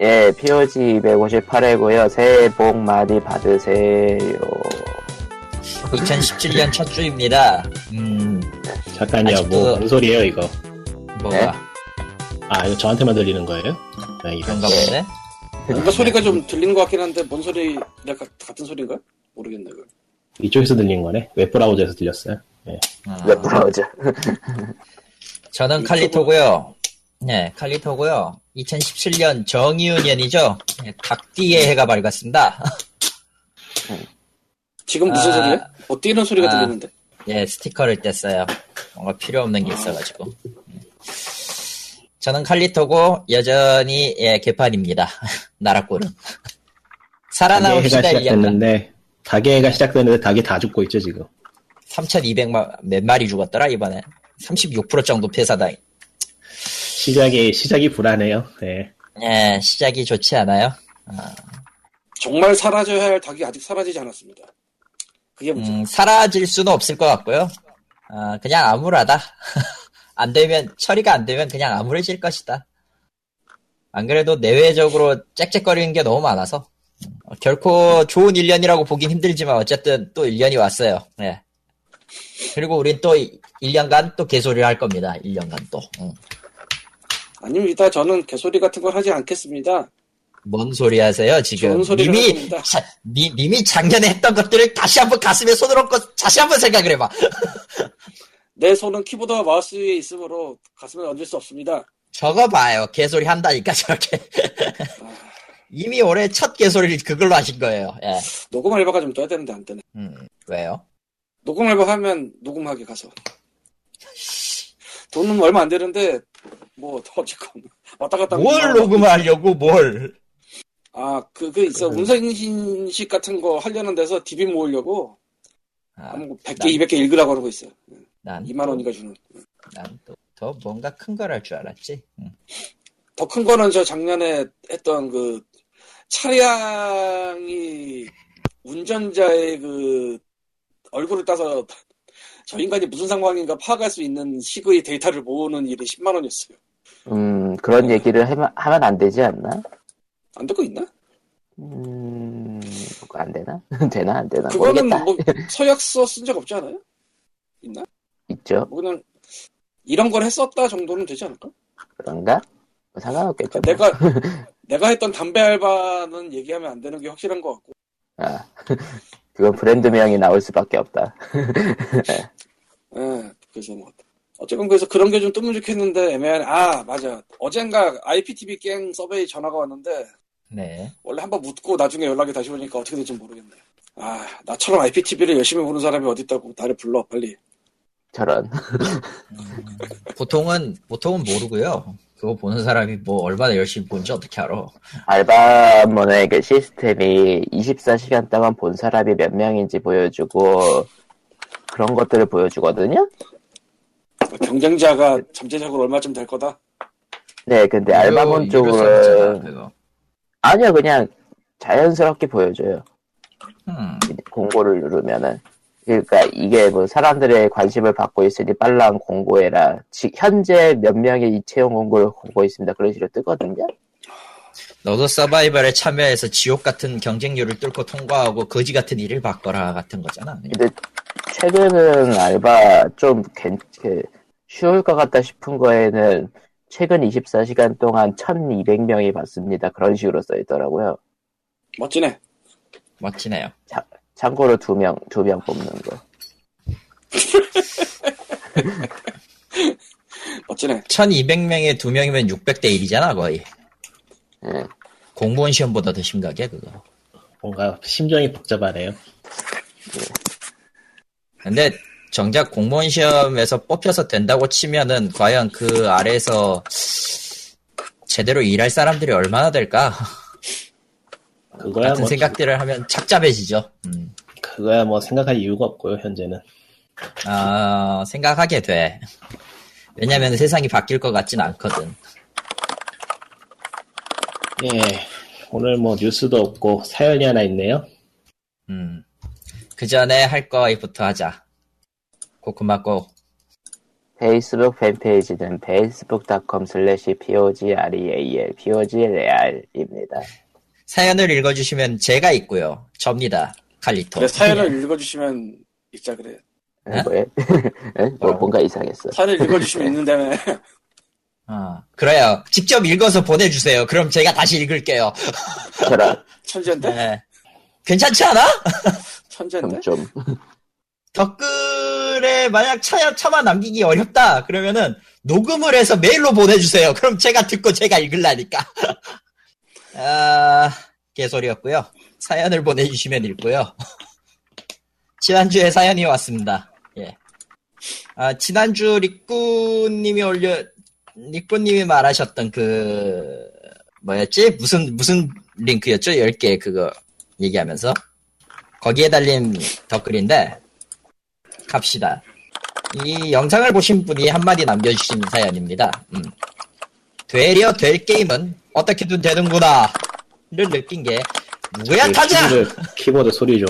예, POG 258회고요. 새해 복 많이 받으세요. 2017년 첫 주입니다. 음, 잠깐요, 아직도- 뭐, 뭔 소리예요, 이거? 뭐가 네? 아, 이거 저한테만 들리는 거예요? 네, 이거. 그런가 보네. 뭔가 소리가 좀 들리는 것 같긴 한데 뭔 소리 내가 같은 소리인가? 모르겠네 그걸. 이쪽에서 들리는 거네. 웹브라우저에서 들렸어요. 네. 어, 웹 브라우저. 저는 칼리토고요. 네, 칼리토고요. 2017년 정의윤년이죠. 네, 닭띠의 해가 밝았습니다. 지금 무슨 아. 소리야? 뭐 뛰는 소리가 아. 들리는데? 예, 스티커를 뗐어요. 뭔가 필요 없는 게 있어가지고. 저는 칼리토고 여전히 예, 개판입니다. 나라꼴은. 살아남읍시다 닭의 해가 1년간. 시작됐는데, 닭의 해가 시작됐는데 닭이 다 죽고 있죠, 지금. 3,200만 몇 마리 죽었더라 이번에. 36% 정도 폐사당. 시작이, 시작이 불안해요. 네. 예, 시작이 좋지 않아요. 정말 사라져야 할 닭이 아직 사라지지 않았습니다. 그게 문제. 음, 사라질 수는 없을 것 같고요. 아, 그냥 암울하다. 안 되면, 처리가 안 되면 그냥 암울해질 것이다. 안 그래도 내외적으로 짹짹거리는 게 너무 많아서. 어, 결코 좋은 1년이라고 보긴 힘들지만 어쨌든 또 1년이 왔어요. 예. 그리고 우린 또 1년간 또 개소리를 할 겁니다. 1년간 또. 응. 아닙니다. 저는 개소리 같은 걸 하지 않겠습니다. 뭔 소리 하세요, 지금? 님이. 자, 니, 님이 작년에 했던 것들을 다시 한번 가슴에 손을 얹고 다시 한번 생각을 해봐. 내 손은 키보드와 마우스 위에 있으므로 가슴에 얹을 수 없습니다. 저거 봐요. 개소리 한다니까, 저렇게. 이미 올해 첫 개소리를 그걸로 하신 거예요. 예. 녹음 알바가 좀 떠야 되는데 안 되네. 음, 왜요? 녹음 알바 하면 녹음하게 가서. 돈은 얼마 안 되는데 뭐 어쨌건 왔다 갔다 뭘 뭐- 녹음을 하려고, 뭘. 아, 그, 그 있어. 음. 음성인식 같은 거 하려는 데서 DB 모으려고 아, 한 100개, 난- 200개 읽으라고 거 있어. 난, 2만 원이가 주는. 난 또, 더 뭔가 큰 걸 할 줄 알았지. 음. 더큰 거는 저 작년에 했던 그 차량이 운전자의 그 얼굴을 따서 저 인간이 무슨 상황인가 파악할 수 있는 식의 데이터를 모으는 일이 10만 원이었어요. 음, 그런 얘기를 하면, 하면 안 되지 않나? 안 듣고 있나? 음, 안 되나? 되나? 안 되나? 그거는 모르겠다. 뭐 서약서 쓴 적 없지 않아요? 있나? 있죠? 뭐 그냥 이런 걸 했었다 정도는 되지 않을까? 그런가? 뭐 상관없겠죠. 뭐. 내가 내가 했던 담배 알바는 얘기하면 안 되는 게 확실한 것 같고 아, 그건 브랜드명이 나올 수밖에 없다. 예, 그래서 뭐 어쨌건 그래서 그런 게 좀 뜨면 좋겠는데 애매하네 아 맞아 어젠가 IPTV 갱 서베이 전화가 왔는데 네. 원래 한번 묻고 나중에 연락이 다시 오니까 어떻게 될지 모르겠네 아 나처럼 IPTV를 열심히 보는 사람이 어디 있다고 나를 불러 빨리 저런. 보통은, 보통은 모르고요. 그거 보는 사람이 뭐 얼마나 열심히 본지 어떻게 알아. 알바몬의 그 시스템이 24시간 동안 본 사람이 몇 명인지 보여주고, 그런 것들을 보여주거든요? 경쟁자가 잠재적으로 얼마쯤 될 거다 네, 근데 알바몬 쪽은. 아니요, 그냥 자연스럽게 보여줘요. 음, 공고를 누르면은. 그러니까 이게 뭐 사람들의 관심을 받고 있으니 빨랑 공고해라. 지- 현재 몇 명의 이 채용 공고를 공고 있습니다. 그런 식으로 뜨거든요. 너도 서바이벌에 참여해서 지옥 같은 경쟁률을 뚫고 통과하고 거지 같은 일을 바꿔라 같은 거잖아. 근데 최근은 알바 좀 괜, 그, 쉬울 것 같다 싶은 거에는 최근 24시간 동안 1200명이 봤습니다. 그런 식으로 써 있더라고요. 멋지네 멋지네요. 참고로 두 명, 두 명 뽑는 거. 멋지네 1200명에 2명이면 600대 1이잖아, 거의. 예. 공무원 시험보다 더 심각해, 그거. 뭔가 심정이 복잡하네요. 근데 정작 공무원 시험에서 뽑혀서 된다고 치면은 과연 그 아래에서 제대로 일할 사람들이 얼마나 될까? 그거야 같은 뭐, 생각들을 하면 착잡해지죠. 음. 그거야 뭐 생각할 이유가 없고요, 현재는. 아, 생각하게 돼. 왜냐면 세상이 바뀔 것 같진 않거든. 예. 오늘 뭐 뉴스도 없고 사연이 하나 있네요. 음. 그 전에 할 거부터 하자. 코코마코. 페이스북 팬페이지는 facebook.com slash pogreal, pogreal입니다. 사연을 읽어주시면 제가 있고요. 접니다. 칼리토. 그래 사연을 읽어주시면 읽자 그래. 네? 뭐에? 에? 뭐, 뭔가 이상했어. 사연을 읽어주시면 읽는 다음에 어, 그래요. 직접 읽어서 보내주세요. 그럼 제가 다시 읽을게요. 저라, 천재인데? 네. 괜찮지 않아? 천재인데? 좀, 댓글에 만약 차, 차마 남기기 어렵다. 그러면은 녹음을 해서 메일로 보내주세요. 그럼 제가 듣고 제가 읽을라니까. 아, 개소리였고요. 사연을 보내주시면 읽고요. 지난주에 사연이 왔습니다. 예. 아, 지난주 리꾸님이 올려, 리꾸님이 말하셨던 그, 뭐였지? 무슨, 무슨 링크였죠? 10개 그거 얘기하면서. 거기에 달린 댓글인데, 갑시다. 이 영상을 보신 분이 한마디 남겨주신 사연입니다. 음. 되려 될 게임은 어떻게든 되는구나. 를 느낀 게, 누구야 타자! 키보드, 키보드 소리죠.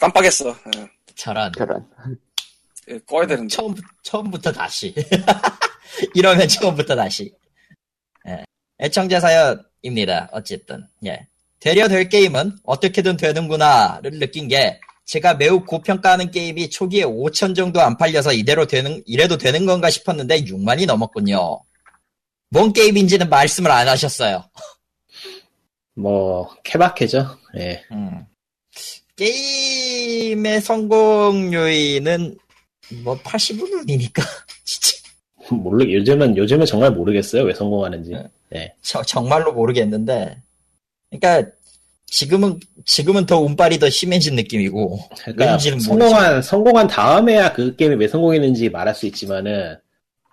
깜빡했어. 예. 저런. 저런. 예, 꺼야 되는데. 처음, 처음부터 다시. 이러면 처음부터 다시. 예. 애청자 사연입니다. 어쨌든. 예. 되려 될 게임은 어떻게든 되는구나를 느낀 게 제가 매우 고평가하는 게임이 초기에 5천 정도 안 팔려서 이대로 되는, 이래도 되는 건가 싶었는데 6만이 넘었군요. 뭔 게임인지는 말씀을 안 하셨어요. 뭐, 케바케죠. 예. 음. 게임의 성공 요인은 뭐 80%이니까 진짜 모르, 요즘은, 요즘은 정말 모르겠어요. 왜 성공하는지. 네. 예. 저- 정말로 모르겠는데 그러니까 지금은 지금은 더 운빨이 더 심해진 느낌이고 그러니까, 왠지는 성공한, 성공한 다음에야 그 게임이 왜 성공했는지 말할 수 있지만은,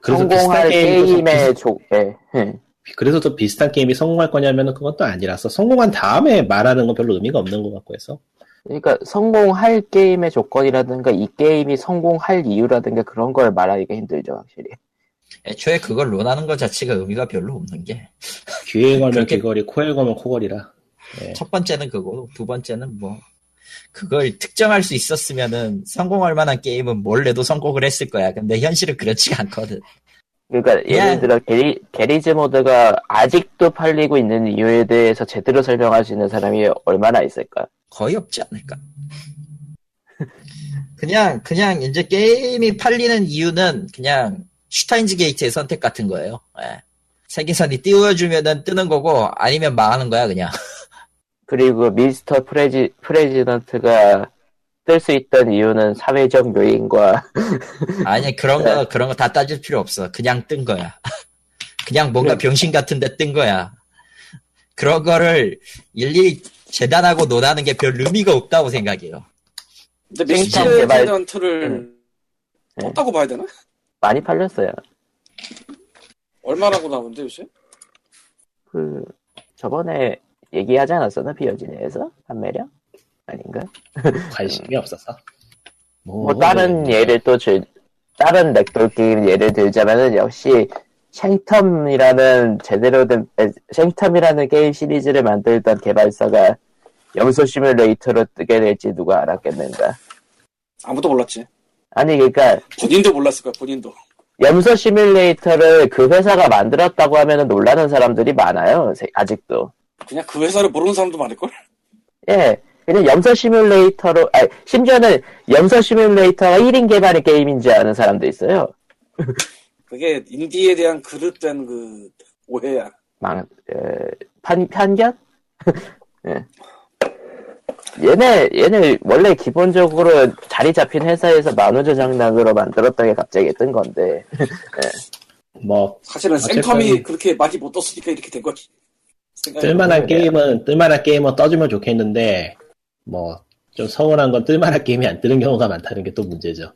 그래서 비슷한 게임의 조, 예. 예. 그래서 또 비슷한 게임이 성공할 거냐면은 그건 또 아니라서 성공한 다음에 말하는 건 별로 의미가 없는 것 같고 해서 그러니까 성공할 게임의 조건이라든가 이 게임이 성공할 이유라든가 그런 걸 말하기가 힘들죠, 확실히. 애초에 그걸 논하는 것 자체가 의미가 별로 없는 게첫 귀에 걸면 귀걸이, 코에 걸면 코걸이라. 번째는 그거고 두 번째는 뭐 그걸 특정할 수 있었으면은 성공할 만한 게임은 뭘 내도 성공을 했을 거야. 근데 현실은 그렇지가 않거든. 그러니까 예. 예를 들어 Garry, Garry's Mod가 아직도 팔리고 있는 이유에 대해서 제대로 설명할 수 있는 사람이 얼마나 있을까? 거의 없지 않을까. 그냥 그냥 이제 게임이 팔리는 이유는 그냥 Steins Gate의 선택 같은 거예요. 예. 세계선이 띄워주면은 뜨는 거고 아니면 망하는 거야 그냥. 그리고 Mr. Presi, President가 뜰 수 있던 이유는 사회적 요인과 아니 그런 거 그런 거 다 따질 필요 없어. 그냥 뜬 거야. 그냥 뭔가 병신 같은데 뜬 거야. 그런 거를 일일이 재단하고 논하는 게 별 의미가 없다고 생각해요. 근데 미스터 개발- 텐던트를 음. 네. 떴다고 봐야 되나? 많이 팔렸어요. 얼마라고 나오는데 요새? 그 저번에 얘기하지 않았었나 비어진에서 판매량 아닌가? 관심이 없어서. 뭐 다른 예를 또 줄, 다른 ragdoll 게임 예를 들자면은 역시 Sanctum이라는 제대로 된 에, Sanctum이라는 게임 시리즈를 만들던 개발사가 염소 시뮬레이터로 뜨게 될지 누가 알았겠는가? 아무도 몰랐지. 아니 그러니까 본인도 몰랐을 거야, 본인도. 염소 시뮬레이터를 그 회사가 만들었다고 하면은 놀라는 사람들이 많아요. 세- 아직도. 그냥 그 회사를 모르는 사람도 많을 걸? 예. 그냥 염소 시뮬레이터로, 아니, 심지어는 염소 시뮬레이터가 1인 개발의 게임인지 아는 사람도 있어요. 그게 인디에 대한 그릇된 그 오해야. 망, 에, 판, 편견? 예. 얘네, 얘네 원래 기본적으로 자리 잡힌 회사에서 만우절 장난으로 만들었던 게 갑자기 뜬 건데. 뭐 사실은 생텀이 그렇게 많이 못 떴으니까 이렇게 된 거지. 뜰만한. 게임은 뜰만한 게임은 떠주면 좋겠는데 뭐 좀 서운한 건 뜰만한 게임이 안 뜨는 경우가 많다는 게 또 문제죠.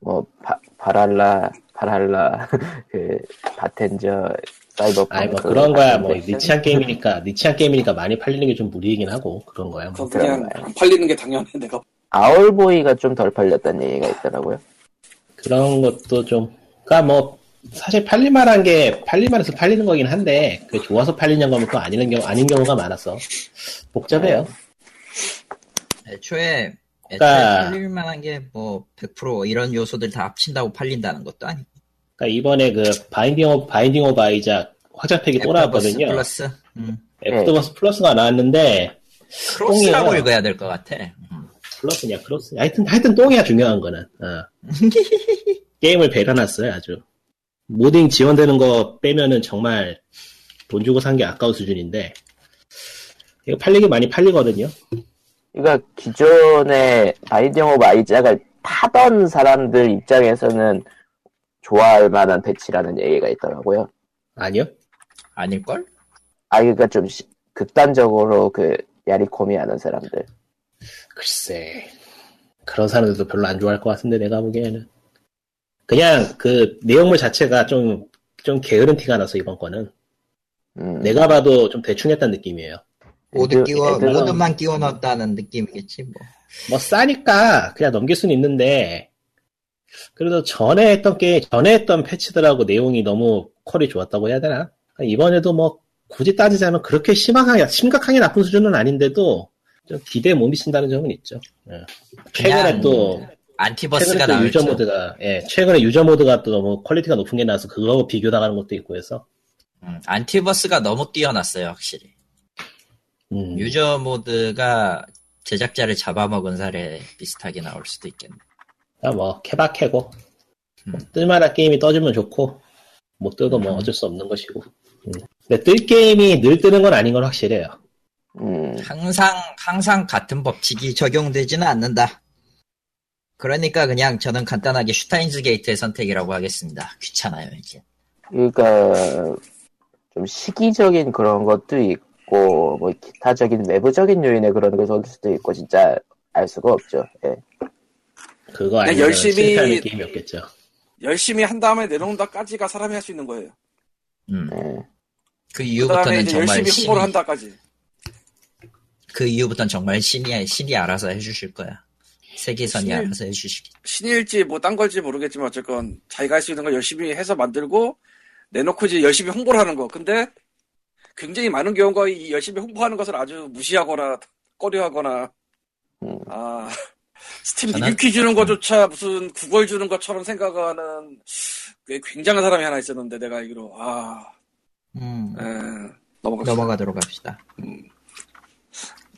뭐, 바, 바랄라, 바랄라, 그, 바텐저, 사이버펑크. 아니 뭐 그런 거야 뭐 니치한 게임이니까 니치한 게임이니까 많이 팔리는 게 좀 무리이긴 하고 그런 거야. 뭐. 그냥 안 팔리는 게 당연해, 내가. 아울보이가 좀 덜 팔렸다는 얘기가 있더라고요. 그런 것도 좀 그러니까 뭐 사실 팔릴만한 게 팔릴만해서 팔리는 거긴 한데 그 좋아서 팔리는 거면 또 아니는 경우 아닌 경우가 많아서 복잡해요. 애초에 애초에 그러니까- 팔릴 만한 게 뭐 100% 이런 요소들 다 합친다고 팔린다는 것도 아니고. 그러니까 이번에 그 Binding of Binding of Isaac 확장팩이 또 나왔거든요. 플러스. 음. Afterbirth Plus가 나왔는데 플러스라고 똥이에요. 읽어야 될 것 같아. 음. 플러스냐 크로스 하여튼 하여튼 똥이야 중요한 거는 어. 게임을 버려놨어요 아주 modding 지원되는 거 빼면은 정말 돈 주고 산 게 아까운 수준인데 이거 팔리기 많이 팔리거든요 그러니까 기존의 Binding of Isaac을 하던 사람들 입장에서는 좋아할 만한 패치라는 얘기가 있더라고요. 아니요 아닐걸? 아, 그러니까 좀 시- 극단적으로 그 야리코미 하는 사람들. 글쎄 그런 사람들도 별로 안 좋아할 것 같은데 내가 보기에는 그냥 그 내용물 자체가 좀 좀 게으른 티가 나서 이번 거는 음, 내가 봐도 좀 대충 했다는 느낌이에요 모두 애들- 끼워, 애들은- 모두만 끼워 넣었다는 느낌이겠지, 뭐. 뭐 싸니까 그냥 넘길 수는 있는데 그래도 전에 했던 게 전에 했던 패치들하고 내용이 너무 퀄이 좋았다고 해야 되나? 이번에도 뭐 굳이 따지자면 그렇게 심각하게 심각하게 나쁜 수준은 아닌데도 좀 기대에 못 미친다는 점은 있죠. 예. 최근에 또 Antibirth가 최근에 또 유저 줄. 모드가 예 최근에 유저 모드가 또 너무 퀄리티가 높은 게 나와서 그거하고 비교 나가는 것도 있고 해서 음, Antibirth가 너무 뛰어났어요, 확실히. 음, 유저 모드가 제작자를 잡아먹은 사례 비슷하게 나올 수도 있겠네. 아, 뭐 케바케고 음. 뜰만한 게임이 떠주면 좋고 못 떠도 뭐 음. 어쩔 수 없는 것이고 음. 근데 뜰 게임이 늘 뜨는 건 아닌 건 확실해요 음, 항상, 항상 같은 법칙이 적용되지는 않는다. 그러니까 그냥 저는 간단하게 슈타인즈 게이트의 선택이라고 하겠습니다. 귀찮아요, 이제. 그러니까 좀 시기적인 그런 것도 있고 뭐 기타적인 외부적인 요인에 그런 것일 수도 있고 진짜 알 수가 없죠. 예. 그거 아니면 열심히- 실패하는 게임이 없겠죠 열심히 한 다음에 내놓는다까지가 사람이 할 수 있는 거예요. 음. 예. 그그 이후부터는 정말 열심히 신이, 홍보를 한다까지. 그 이후부터는 정말 신이, 신이 알아서 해주실 거야. 세계선이 신이- 알아서 해주시기. 신일지 뭐 딴 걸지 모르겠지만 어쨌건 자기가 할 수 있는 걸 열심히 해서 만들고 내놓고 이제 열심히 홍보를 하는 거. 근데 굉장히 많은 경우가 이 열심히 홍보하는 것을 아주 무시하거나 꺼려하거나 음. 아 스팀 저는- 리뷰키 주는 것조차 무슨 구걸 주는 것처럼 생각하는 꽤 굉장한 사람이 하나 있었는데 내가 알기로 아 음, 에, 넘어갑시다. 넘어가도록 합시다.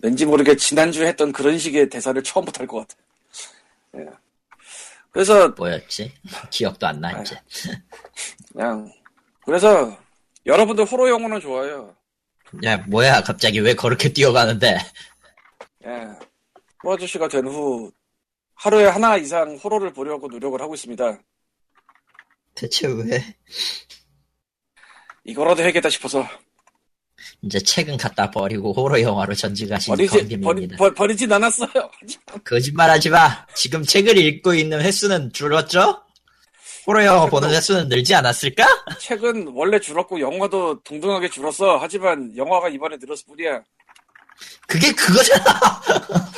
왠지 모르게 지난주에 했던 그런 식의 대사를 처음부터 할 것 같아. 예. 그래서 뭐였지? 기억도 안 나, 이제. 그냥 그래서 여러분들 호러 영화는 좋아요. 야, 뭐야, 갑자기 왜 그렇게 뛰어가는데? 예. 호러 아저씨가 된 후 하루에 하나 이상 호러를 보려고 노력을 하고 있습니다. 대체 왜? 이거라도 해야겠다 싶어서 이제 책은 갖다 버리고 호러 영화로 전직하신 버리지 버리. 버, 버리진 않았어요. 거짓말하지 마. 지금 책을 읽고 있는 횟수는 줄었죠? 호러 영화 보는 횟수는 늘지 않았을까? 책은 원래 줄었고 영화도 동등하게 줄었어. 하지만 영화가 이번에 늘었을 뿐이야. 그게 그거잖아.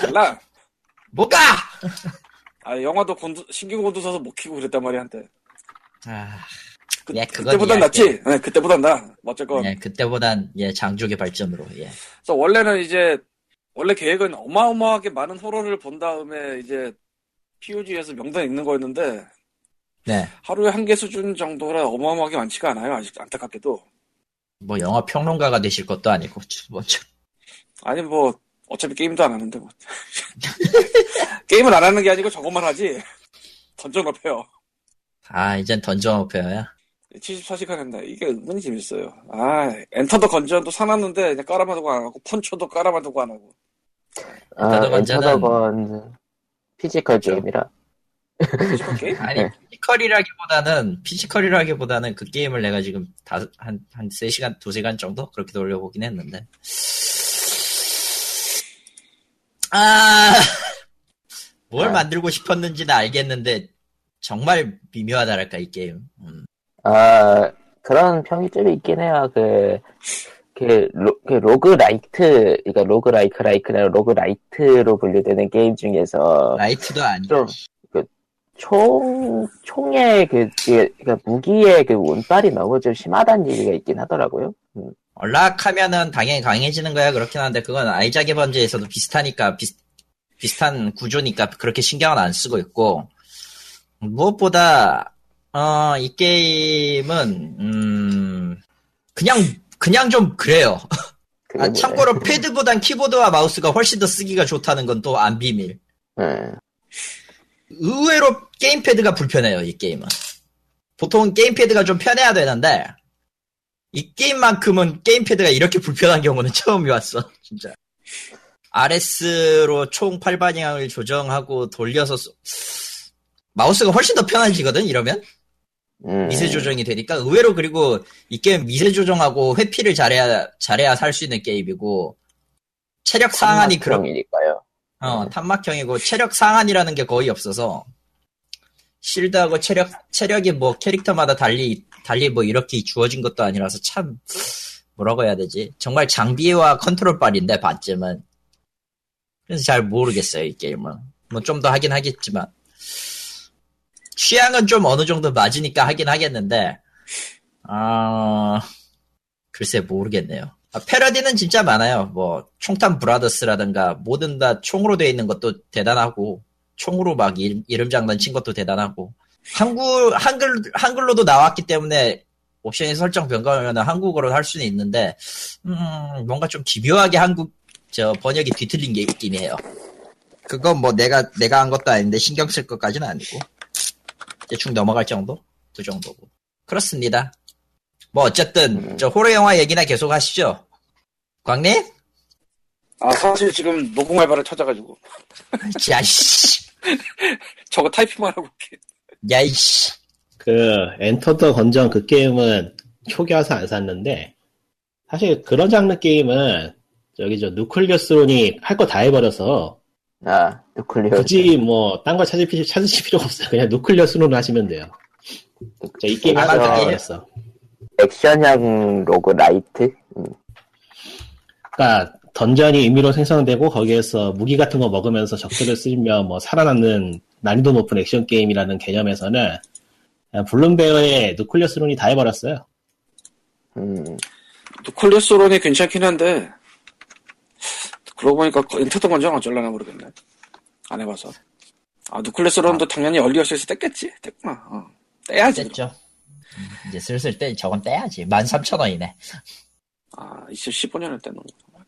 달라. 뭐가? 아 영화도 곤두, 신규 곤두서서 못 키고 그랬단 말이야 한때. 아, 그, 예, 그때보단. 낫지. 네, 그때보단 나. 어쨌건. 예, 그때보단 예 장족의 발전으로 예. 그래서 원래는 이제 원래 계획은 어마어마하게 많은 호러를 본 다음에 이제 POG에서 명단 읽는 거였는데 네. 하루에 한 개 수준 정도라 어마어마하게 많지가 않아요. 아직 안타깝게도. 뭐 영화 평론가가 되실 것도 아니고 뭐 저- 아니 뭐 어차피 게임도 안 하는데 뭐. 게임을 안 하는 게 아니고 저것만 하지. 던전 업해요. 아 이젠 던전 오페어야. 74시간 했나. 이게 은근히 재밌어요. 아, 엔터더 건전도 사놨는데 그냥 깔아만 두고 안 하고 펀쳐도 깔아만 두고 안 하고. 아, 엔터더 건전은- 엔터더건 피지컬 게임이라. physical 게임? 아니 physical이라기보다는 physical이라기보다는 그 게임을 내가 지금 다한한 3시간 2시간 정도 그렇게 돌려보긴 했는데 아, 뭘 아. 만들고 싶었는지는 알겠는데 정말 미묘하다랄까 이 게임. 음. 아, 그런 평이 좀 있긴 해요. 그, 그, 로, 그 roguelite, 그러니까 roguelike like나 roguelite로 분류되는 게임 중에서 lite도 아니고 좀, 그, 총, 총의 그, 그, 무기의 그 운빨이 너무 좀 심하다는 얘기가 있긴 하더라고요. 음. unlock하면은 당연히 강해지는 거야 그렇긴 한데 그건 아이작의 번제에서도 비슷하니까 비슷 비슷한 구조니까 그렇게 신경은 안 쓰고 있고 무엇보다 어, 이 게임은 음, 그냥 그냥 좀 그래요. 아. 참고로 패드보단 키보드와 마우스가 훨씬 더 쓰기가 좋다는 건 또 안 비밀. 응. 의외로 게임패드가 불편해요, 이 게임은. 보통 게임패드가 좀 편해야 되는데, 이 게임만큼은 게임패드가 이렇게 불편한 경우는 처음이 왔어, 진짜. RS로 총 8방향을 조정하고 돌려서, 쏘- 마우스가 훨씬 더 편해지거든, 이러면? 음. 미세 조정이 되니까. 의외로 그리고 이 게임 미세 조정하고 회피를 잘해야, 잘해야 살 수 있는 게임이고, 체력 상한이 그런 이니까요 어, 탄막형이고 체력 상한이라는 게 거의 없어서 실드하고 체력 체력이 뭐 캐릭터마다 달리 달리 뭐 이렇게 주어진 것도 아니라서 참 뭐라고 해야 되지? 정말 장비와 컨트롤 빨인데 반쯤은 그래서 잘 모르겠어요 이 게임은 뭐 좀 더 하긴 하겠지만 취향은 좀 어느 정도 맞으니까 하긴 하겠는데 아 글쎄 모르겠네요. 아, 패러디는 진짜 많아요. 뭐 총탄 브라더스라든가 뭐든 다 총으로 되어 있는 것도 대단하고 총으로 막 이름, 이름 장난 친 것도 대단하고 한글 한글 한글로도 나왔기 때문에 옵션이 설정 변경하면 한국어로 할 수는 있는데 음, 뭔가 좀 기묘하게 한국 저 번역이 뒤틀린 게 있긴 해요. 그건 뭐 내가 내가 한 것도 아닌데 신경 쓸 것까지는 아니고 대충 넘어갈 정도 그 정도고 그렇습니다. 뭐 어쨌든 저 호러 영화 얘기나 계속 하시죠. 광님? 아 사실 지금 녹음할 바를 찾아가지고 야이씨, 저거 타이핑만 하고 이렇게 야이씨. 그 엔터 더 건전 그 게임은 초기 와서 안 샀는데 사실 그런 장르 게임은 저기 저 Nuclear Throne이 할 거 다 해버려서 아 Nuclear 굳이 뭐 딴 거 찾을 필요 찾으실 필요 없어요. 그냥 Nuclear Throne 하시면 돼요. 자, 이 게임 아, 할거 다. 해버렸어. 액션형 roguelite 음. 그러니까 던전이 임의로 생성되고 거기에서 무기 같은 거 먹으면서 적들을 쓰면 뭐 살아남는 난이도 높은 액션 게임이라는 개념에서는 블룸베어의 누클리어스론이 다 해버렸어요. 음. 콜레스테롤이 괜찮긴 한데 그러고 보니까 엔터도 건전 어쩔라나 모르겠네 안 해봐서 아 누클레스론도 당연히 얼리어스에서 뗐겠지 뗐구나 어. 떼야지 뗐죠. 음, 이제 슬슬 떼, 저건 떼야지. 13,000원이네. 아 2015년에 떼는 거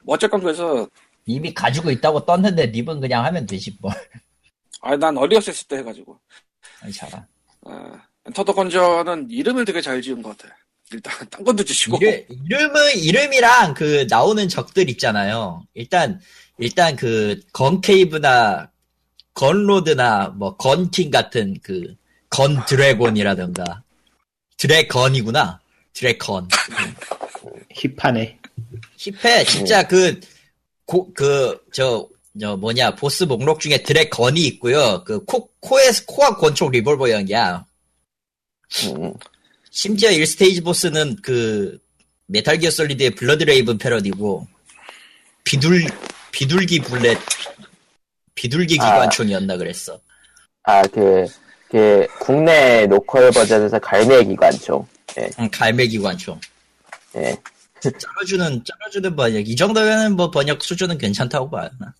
어쨌건 그래서 이미 가지고 있다고 떴는데 립은 그냥 하면 되지 뭘. 아난 얼리어스에서 때 해가지고 아이, 잘아. 아, 엔터 더 건전은 이름을 되게 잘 지은 것 같아 일단 딴 것도 주시고 이름, 이름은, 이름이랑 그 나오는 적들 있잖아요. 일단, 일단 그, 건케이브나, 건로드나, 뭐, 건킹 같은 그, 건 드래곤이라든가. 드래건이구나. 드래건. 힙하네. 힙해, 진짜 그, 고, 그, 저, 저 뭐냐, 보스 목록 중에 드래건이 있고요. 그, 코, 코에서, 코와 권총 리볼버형이야. 음. 심지어 1스테이지 보스는 그 메탈 기어 솔리드의 블러드 레이븐 패러디고 비둘 비둘기 블렛 비둘기 아. 기관총이었나 그랬어. 아 그 그 국내 로컬 버전에서 갈매 기관총 응, 갈매 기관총. 예. 잘라주는 잘라주는 번역 이 정도면은 뭐 번역 수준은 괜찮다고 봐요. 나.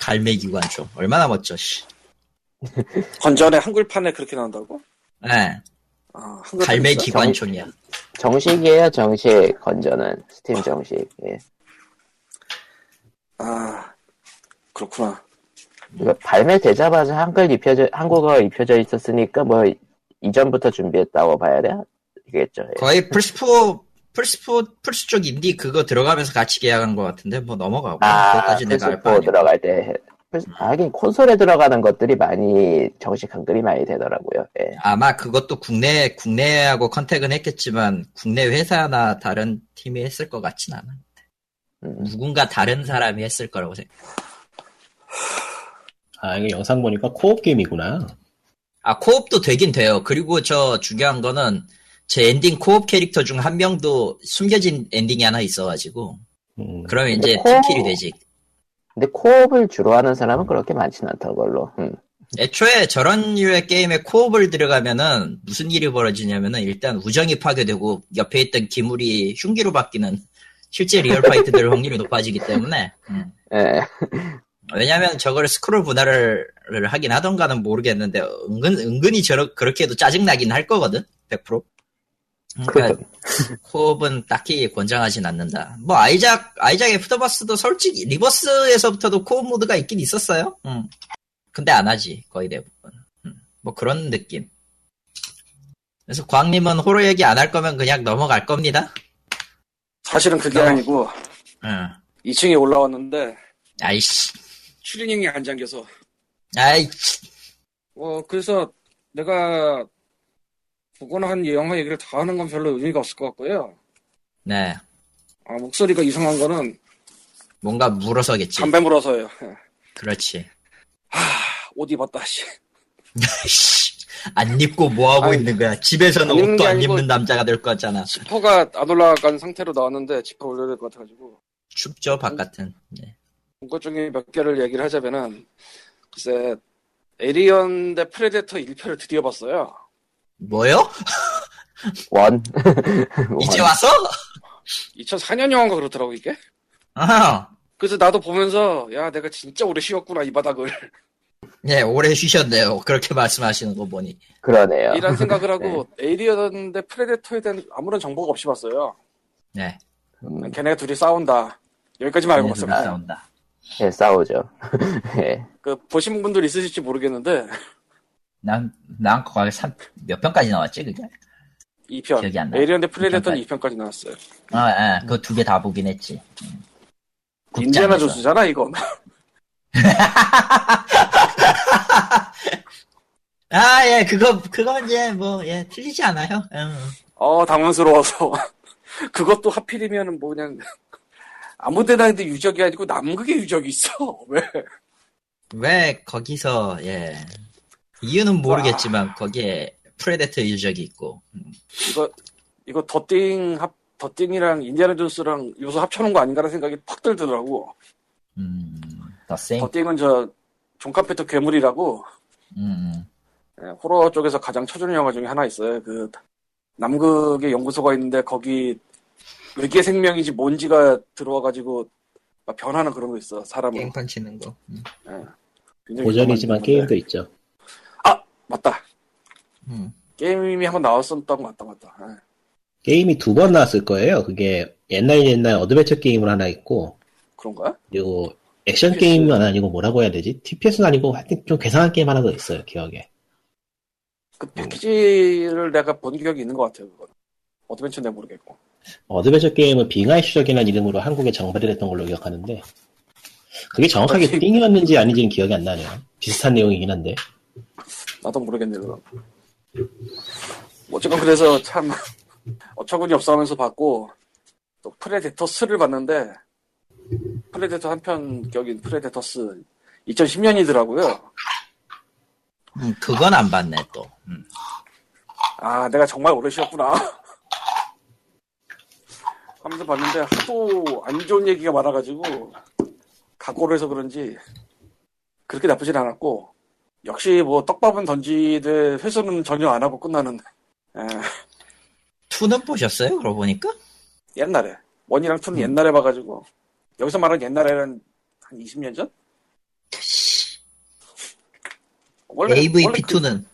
갈매 기관총 얼마나 멋져. 씨. 건전의 한글판에 그렇게 나온다고? 예, 아, 한글판 갈매 있어? 기관총이야. 정 식이에요 정식 건전은 스팀 정식 예. 아 그렇구나 발매되자마자 한글 입혀져 한국어 입혀져 있었으니까 뭐 이전부터 준비했다고 봐야 되겠죠 예. 거의 플스4 플스4 플스 쪽 인디 그거 들어가면서 같이 계약한 것 같은데 뭐 넘어가고 아 그것까지 내가 알바 플스4 아니고. 들어갈 때 플스- 하긴 콘솔에 들어가는 것들이 많이 정식 한글이 많이 되더라고요 예. 아마 그것도 국내 국내하고 contact은 했겠지만 국내 회사나 다른 팀이 했을 것 같진 않아. 음. 누군가 다른 사람이 했을 거라고 생각. 아, 이거 영상 보니까 co-op 게임이구나. 아 co-op도 되긴 돼요. 그리고 저 중요한 거는 제 엔딩 co-op 캐릭터 중 한 명도 숨겨진 엔딩이 하나 있어가지고 음, 그러면 이제 co-op- team kill이 되지. 근데 co-op을 주로 하는 사람은 그렇게 많지는 않던 걸로 음. 애초에 저런 류의 게임에 co-op을 들어가면은 무슨 일이 벌어지냐면은 일단 우정이 파괴되고 옆에 있던 기물이 흉기로 바뀌는 실제 real fight들 확률이 높아지기 때문에 음. 예. 왜냐면 저걸 스크롤 분할을 하긴 하던가는 모르겠는데 은근 은근히 저렇 그렇게 해도 짜증 나긴 할 거거든 100%. 그러니까 co-op은 딱히 권장하진 않는다. 뭐 아이작 아이작 Afterbirth도 솔직히 Rebirth에서부터도 co-op 모드가 있긴 있었어요. 음. 근데 안 하지 거의 대부분. 음. 뭐 그런 느낌. 그래서 광님은 호러 얘기 안 할 거면 그냥 넘어갈 겁니다. 사실은 그게 어. 아니고 응. 2층에 올라왔는데 아이씨. 추리닝이 안 잠겨서 아이씨. 어 그래서 내가 보거나 한 영화 얘기를 다 하는 건 별로 의미가 없을 것 같고요. 네. 아, 목소리가 이상한 거는 뭔가 물어서겠지. 담배 물어서요. 예. 그렇지. 옷 입었다, 씨. 씨, 안 입고 뭐 하고 아니, 있는 거야? 집에서는 안 옷도 게안 입는 남자가 될 거잖아. 지퍼가 안 올라간 상태로 나왔는데 지퍼 올려야 될 것 같아가지고 춥죠 바깥은. 네. 본것 중에 몇 개를 얘기를 하자면은 글쎄 에일리언 대 프레데터 1편을 드디어 봤어요. 뭐요? 원. 이제 와서? 2004년 영화인가 그렇더라고 이게. 아, 그래서 나도 보면서 야 내가 진짜 오래 쉬었구나 이 바닥을 네 오래 쉬셨네요. 그렇게 말씀하시는 거 보니. 그러네요. 이런 생각을 하고 에일리언 대 프레데터에 대한 아무런 정보가 없이 봤어요. 네. 음, 걔네가 둘이 싸운다. 여기까지만 알고 봤어요. 싸운다. 예, 싸우죠. 예. 그 보신 분들 있으실지 모르겠는데 난, 난 거기 3, 몇 편까지 나왔지, 그게? 2편 기억이 안 나. 에일리언 대 프레데터는 2편까지. 2편까지 나왔어요. 아, 아, 그거 두 개 다 보긴 했지. 음. 인디아나. 조스잖아 이건. 아, 예, 그거, 그건 예, 뭐, 예, 틀리지 않아요. 음. 어 당황스러워서 그것도 하필이면은 뭐 그냥 아무 데나 해도 유적이 아니고 남극에 유적이 있어 왜? 왜 거기서, 예. 이유는 모르겠지만, 거기에 프레데터 유적이 있고. 음. 이거 이거 The Thing 합 The Thing이랑 인디아나 존스랑 요소 합쳐놓은 거 아닌가라는 생각이 팍 들더라고. 음, The. The Thing은 저 존 카펜터 괴물이라고 음, 예, 호러 쪽에서 가장 쳐주는 영화 중에 하나 있어요. 그 남극에 연구소가 있는데 거기 외계 생명인지 뭔지가 들어와가지고 막 변하는 그런 거 있어 사람을. 깽판 치는 거. 음. 굉장히 고전이지만 위험한 게임도. 있죠. 맞다. 음. 게임이 한번 나왔었던 거 맞다 맞다. 예. 게임이 두 번 나왔을 거예요. 그게 옛날 옛날 어드벤처 게임을 하나 있고 그런가? 그리고 액션 TPS. 게임은 아니고 뭐라고 해야 되지? TPS는 아니고 하여튼 좀 괴상한 게임 하나 더 있어요. 기억에. 그 패키지를 내가 본 기억이 있는 것 같아요. 그건. 어드벤처 내 모르겠고. 어드벤처 게임은 빙하의 추적이라는 이름으로 한국에 정발이 됐던 걸로 기억하는데 그게 정확하게 그렇지. Thing이었는지 아닌지는 기억이 안 나네요. 비슷한 내용이긴 한데 나도 모르겠네 그건. 어쨌건 그래서 참 어처구니 없어 하면서 봤고 또 프레데터스를 봤는데 프레데터 한편 격인 프레데터스 2010년이더라고요. 음, 그건 안 봤네, 또. 음. 아 내가 정말 오래 쉬었구나 하면서 봤는데 하도 안 좋은 얘기가 많아가지고 각오를 해서 그런지 그렇게 나쁘진 않았고 역시 뭐 떡밥은 던지되 회수는 전혀 안 하고 끝나는 에, 투는 보셨어요? 그러고 보니까? 옛날에 원이랑 투는 음. 옛날에 봐가지고 여기서 말하는 옛날에는 한 20년 전? 원래 원래 그- AVP2는?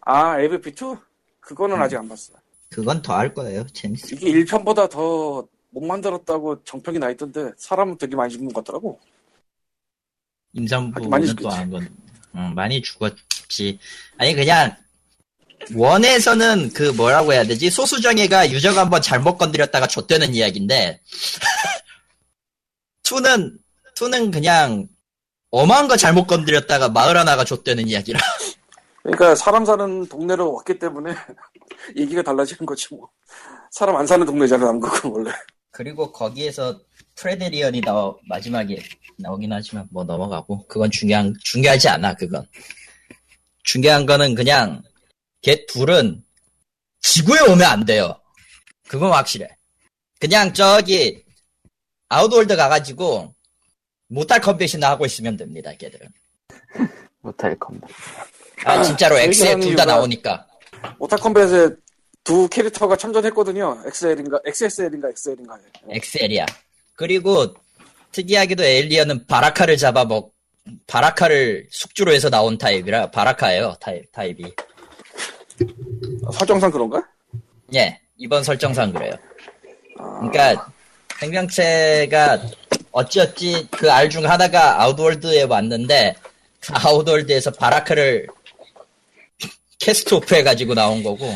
아 AVP2? 그거는 음. 아직 안 봤어 그건 더 할 거예요. 재밌어. 이게 1편보다 더 못 만들었다고 정평이 나 있던데 사람은 되게 많이 죽는 것 같더라고. 임산부는 또. 안 건, 응, 많이 죽었지. 아니, 그냥, one에서는 그 뭐라고 해야 되지? 소수정예가 유저가 한번 잘못 건드렸다가 좆되는 이야기인데, two는, two는 그냥, 엄한 거 잘못 건드렸다가 마을 하나가 좆되는 이야기라. 그러니까 사람 사는 동네로 왔기 때문에 얘기가 달라지는 거지 뭐. 사람 안 사는 동네잖아 남극은 원래. 그리고 거기에서 프레데일리언이 나 마지막에 나오긴 하지만 뭐 넘어가고 그건 중요한 중요하지 않아 그건 중요한 거는 그냥 걔 둘은 지구에 오면 안 돼요 그건 확실해 그냥 저기 아웃월드 가가지고 모탈 컴뱃이나 하고 있으면 됩니다 걔들은 못할 겁니다. 아 진짜로 그 엑스에 얘기하는 둘다 나오니까 모탈 컴뱃에 두 캐릭터가 참전했거든요. XL인가 XSL인가 XL인가. XL이야 그리고 특이하게도 에일리언은 바라카를 잡아먹, 바라카를 숙주로 해서 나온 타입이라 바라카예요, 타입, 타입이. 설정상 그런가? 예, 이번 설정상 그래요. 아, 그러니까 생명체가 어찌어찌 그 알 중 하나가 아웃월드에 왔는데 그 아웃월드에서 바라카를 cast off 해가지고 나온 거고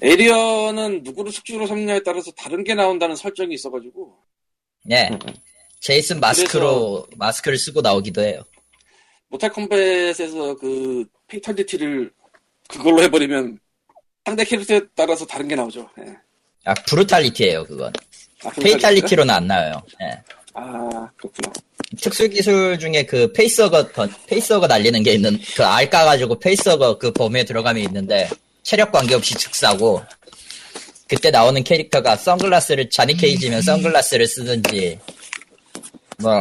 에일리언은 누구를 숙주로 삼느냐에 따라서 다른 게 나온다는 설정이 있어가지고 예 제이슨 마스크로 마스크를 쓰고 나오기도 해요 모탈 컴뱃에서 그 fatality를 그걸로 해버리면 상대 캐릭터에 따라서 다른 게 나오죠. 예. 아 brutality예요 그건 아, fatality로는 안 나와요 예. 아 그렇구나. 특수 기술 중에 그 facehugger 던- facehugger 날리는 게 있는 그 알 까 가지고 facehugger 그 범위에 들어가면 있는데 체력 관계없이 즉사고 그때 나오는 캐릭터가 선글라스를 자니 케이지면 선글라스를 쓰든지 뭐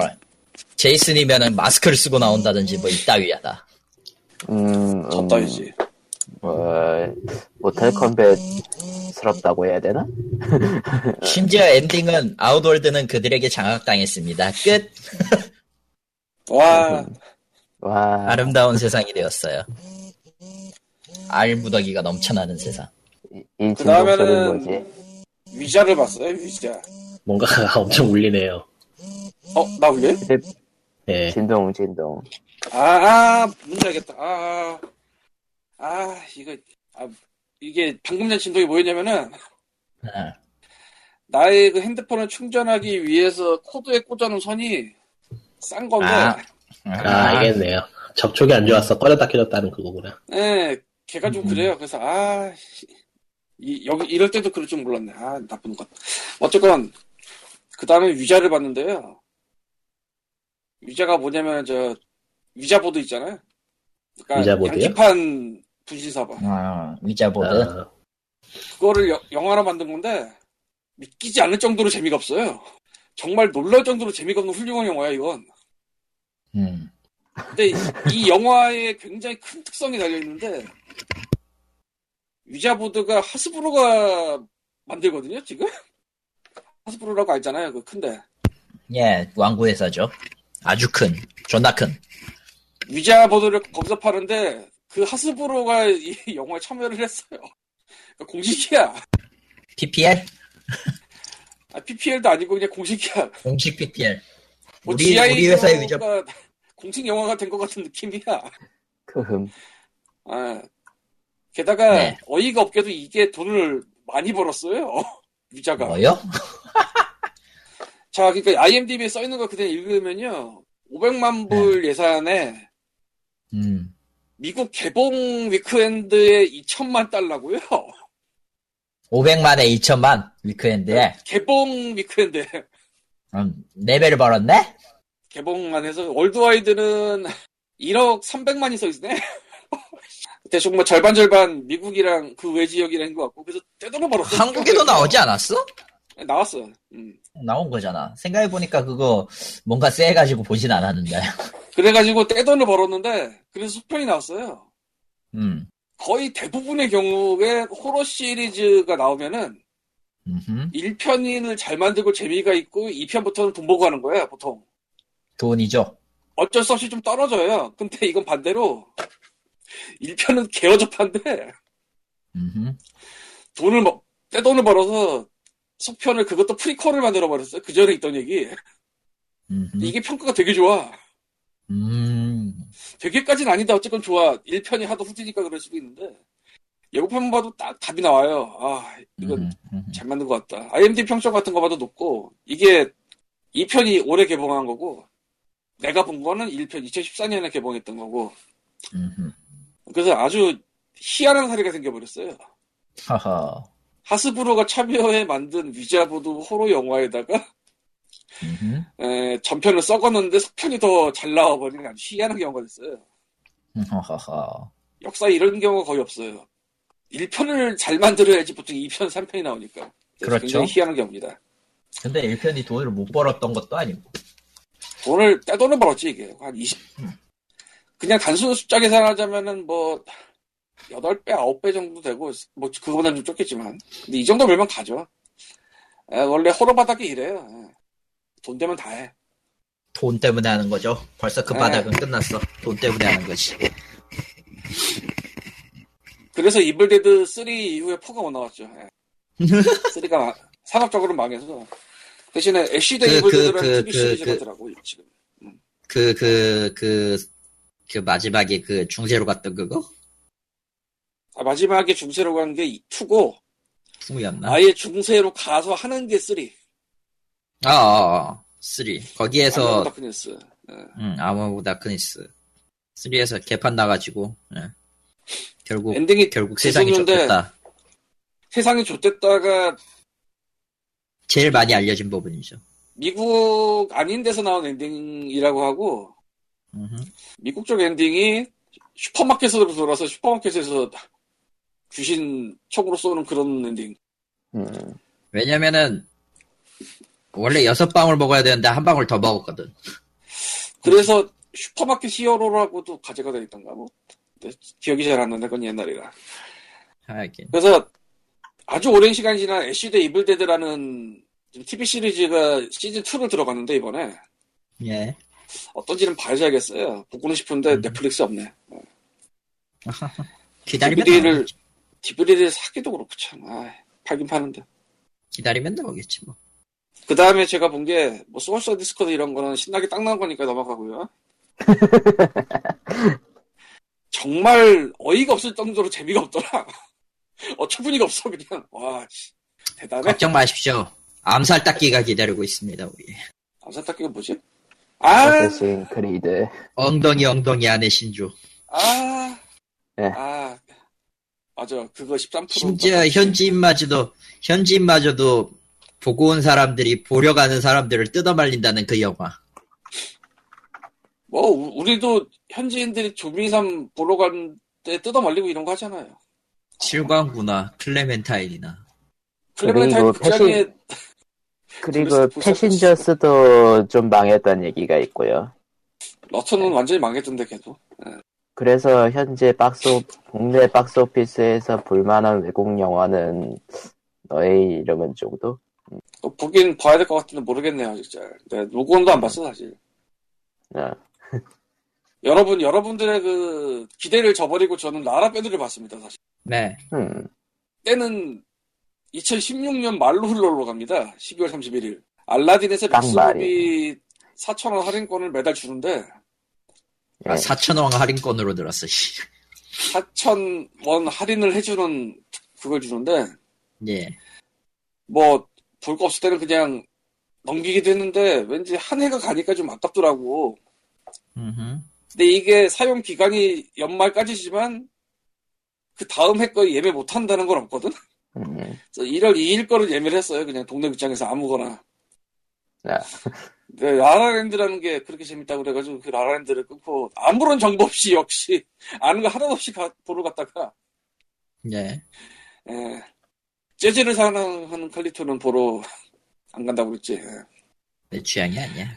제이슨이면은 마스크를 쓰고 나온다든지 뭐 이따위하다. 음, 음, 졌다이지. 뭐, 모탈 컴뱃스럽다고 해야 되나? 심지어 엔딩은 아웃월드는 그들에게 장악당했습니다. 끝. 와 와, 아름다운 세상이 되었어요. 알 무더기가 넘쳐나는 세상. 이, 이그 다음에는? 위자를 봤어요. 위자. 뭔가가 엄청 울리네요. 어 나 울려? 예. 진동, 진동. 아, 아 문제 알겠다. 아, 아 이거 아 이게 방금 전 진동이 뭐였냐면은 아, 나의 그 핸드폰을 충전하기 위해서 코드에 꽂아놓은 선이 싼 건데, 아. 아, 알겠네요. 접촉이 안 좋아서 꺼졌다 켜졌다는 그거구나. 예, 걔가 좀 그래요. 그래서 아, 씨, 이, 여기 이럴 때도 그럴 줄 몰랐네. 아, 나쁜 것. 어쨌건 그 다음에 위자를 봤는데요. 위자가 뭐냐면 저 위자보드 있잖아요. 그러니까 위자보드요? 양키판 분신사바. 아, 위자보드. 아, 그거를 여- 영화로 만든 건데 믿기지 않을 정도로 재미가 없어요. 정말 놀랄 정도로 재미가 없는 훌륭한 영화야 이건. 음. 근데 이- 이 영화에 굉장히 큰 특성이 달려 있는데 위자보드가 하스브로가 만들거든요 지금. 하스브로라고 알잖아요 그 큰데 예, 왕구 회사죠. 아주 큰, 존나 큰. 위자보드를 거기서 파는데 그 하스브로가 이 영화에 참여를 했어요. 그러니까 공식이야. PPL? 아, PPL도 아니고 그냥 공식이야. 공식 PPL. 뭐 우리, GI 우리 회사의 위자, 가 공식 영화가 된 것 같은 느낌이야. 크흠. 아, 게다가 네. 어이가 없게도 이게 돈을 많이 벌었어요. 위자가. 뭐요? 자, 그러니까 IMDb에 써 있는 거 그대로 읽으면요. 500만 불 네. 예산에 음. 미국 개봉 weekend에 2천만 달러고요. 500만에 2천만, weekend에. 개봉 weekend 음, 4배를 벌었네? 개봉만 해서 worldwide는 1억 300만이 써 있네. 대충 뭐 절반 절반 미국이랑 그 외 지역이랑 것 같고 그래서 떼돈을 벌었어. 한국에도 나오지 않았어? 나왔어. 음. 나온 거잖아. 생각해보니까 그거 뭔가 쎄해가지고 보진 않았는데. 그래가지고 떼돈을 벌었는데 그래서 수편이 나왔어요. 음. 거의 대부분의 경우에 호러 시리즈가 나오면은 음흠. 1편을 잘 만들고 재미가 있고 2편부터는 돈 보고 하는 거야 보통 돈이죠. 어쩔 수 없이 좀 떨어져요 근데 이건 반대로 1편은 개어접한데 음흠. 돈을 뭐 떼돈을 벌어서 속편을 그것도 프리퀄을 만들어 버렸어요 그 전에 있던 얘기 음흠. 이게 평가가 되게 좋아 음. 되게까지는 아닌데 어쨌건 좋아 1편이 하도 후지니까 그럴 수도 있는데 예고편만 봐도 딱 답이 나와요 아 이건 음. 잘 만든 것 같다. IMDb 평점 같은 거 봐도 높고, 이게 2편이 올해 개봉한 거고, 내가 본 거는 1편 2014년에 개봉했던 거고, 음흠. 그래서 아주 희한한 사례가 생겨버렸어요. 하하. 하스브로가 참여해 만든 위자보드 호러 영화에다가, 음흠. 에, 전편을 썩었는데 속편이 더 잘 나와버리는 아주 희한한 경우가 됐어요. 역사에 이런 경우가 거의 없어요. 1편을 잘 만들어야지 보통 2편, 3편이 나오니까. 그렇죠. 굉장히 희한한 경우입니다. 근데 1편이 돈을 못 벌었던 것도 아니고. 돈을 떼돈을 벌었지 이게 한 20. 그냥 단순 숫자 계산하자면은 뭐 8배, 9배 정도 되고 뭐 그거보다는 좀 좁겠지만 근데 이 정도 벌면 가죠. 에, 원래 호러 바닥이 이래요. 에. 돈 되면 다 해. 돈 때문에 하는 거죠. 벌써 그 네. 바닥은 끝났어. 돈 때문에 하는 거지. 그래서 이블데드 3 이후에 4가 못 나왔죠. 예. 3가 상업적으로 망해서 대신에 애쉬드 그, 이블데드라는 그, TV 그, 시리즈가 그- 더라고 지금. 그, 그, 그, 그 마지막에 그 중세로 갔던 그거? 아, 마지막에 중세로 간 게 2고 two였나? 아예 중세로 가서 하는 게 3. 아, 아, 아. 3. 거기에서, Darkness. 응, Army of Darkness. 3에서 개판 나가지고, 예. 결국, 엔딩이 결국 세상이 좆됐다. 세상이 좆됐다가 제일 많이 알려진 부분이죠. 미국 아닌 데서 나온 엔딩이라고 하고 음흠. 미국 쪽 엔딩이 슈퍼마켓으로 돌아서 슈퍼마켓에서 귀신 총으로 쏘는 그런 엔딩. 음, 왜냐면은, 원래 여섯 방울 먹어야 되는데 한 방울 더 먹었거든. 그래서 슈퍼마켓 hero라고도 가제가 되어 있던가 뭐. 근데 기억이 잘 안 나는데 그건 옛날이라. 하긴. 그래서 아주 오랜 시간이 지난 Ash vs Evil Dead라는 TV 시리즈가 시즌 2로 들어갔는데 이번에 예. 어떤지는 봐야겠어요. 보고는 싶은데 음. 넷플릭스 없네. 기다리면 DVD를 DVD를 사기도 그렇고 참. 아, 팔긴 파는데. 기다리면 나오겠지 뭐. 그 다음에 제가 본 게, 뭐, 소셜 디스코드 이런 거는 신나게 딱 나온 거니까 넘어가고요. 정말 어이가 없을 정도로 재미가 없더라. 어처구니가 없어, 그냥. 와, 씨. 대단해. 걱정 마십시오. 암살 닦기가 기다리고 있습니다, 우리. 암살탁기가 뭐지? 아, 크리드. 엉덩이 엉덩이 안에 신조. 아, 네. 아. 맞아. 그거 13%. 심지어 현지인마저도, 현지인마저도 보고 온 사람들이 보려 가는 사람들을 뜯어말린다는 그 영화. 뭐, 우- 우리도 현지인들이 조민삼 보러 갈때 뜯어말리고 이런 거 하잖아요. 칠광구나, 클레멘타인이나. 클레멘타인 그리고 극장에 패신저스도 좀 망했다는 얘기가 있고요. 러터는 완전히 망했던데, 걔도. 그래서 현재 박스 오- 국내 박스 오피스에서 볼만한 외국 영화는 너의 이름은 정도? 또 보긴 봐야 될 것 같은데 모르겠네요, 진짜. 네, 로그온도 안 봤어, 사실. 어, 여러분, 여러분들의 그 기대를 저버리고 저는 라라 밴드를 봤습니다, 사실. 네. 음, 때는 2016년 말로 흘러로 갑니다. 12월 31일. 알라딘에서 딱 믹스업이 4,000원 할인권을 매달 주는데, 예. 아, 4,000원 할인권으로 들었어, 씨. 4,000원 할인을 해주는, 그걸 주는데, 예. 뭐, 볼 거 없을 때는 그냥 넘기기도 했는데, 왠지 한 해가 가니까 좀 아깝더라고. 음흠. 근데 이게 사용 기간이 연말까지지만, 그 다음 해 거 예매 못 한다는 건 없거든? 음, 그래서 1월 2일 거를 예매를 했어요. 그냥 동네 극장에서 아무거나. 아. 네, 라라랜드라는 게 그렇게 재밌다고 그래가지고 그 라라랜드를 끊고 아무런 정보 없이 역시 아는 거 하나도 없이 가- 보러 갔다가 예. 예, 재즈를 사랑하는 칼리토는 보러 안 간다고 그랬지. 예. 내 취향이 아니야.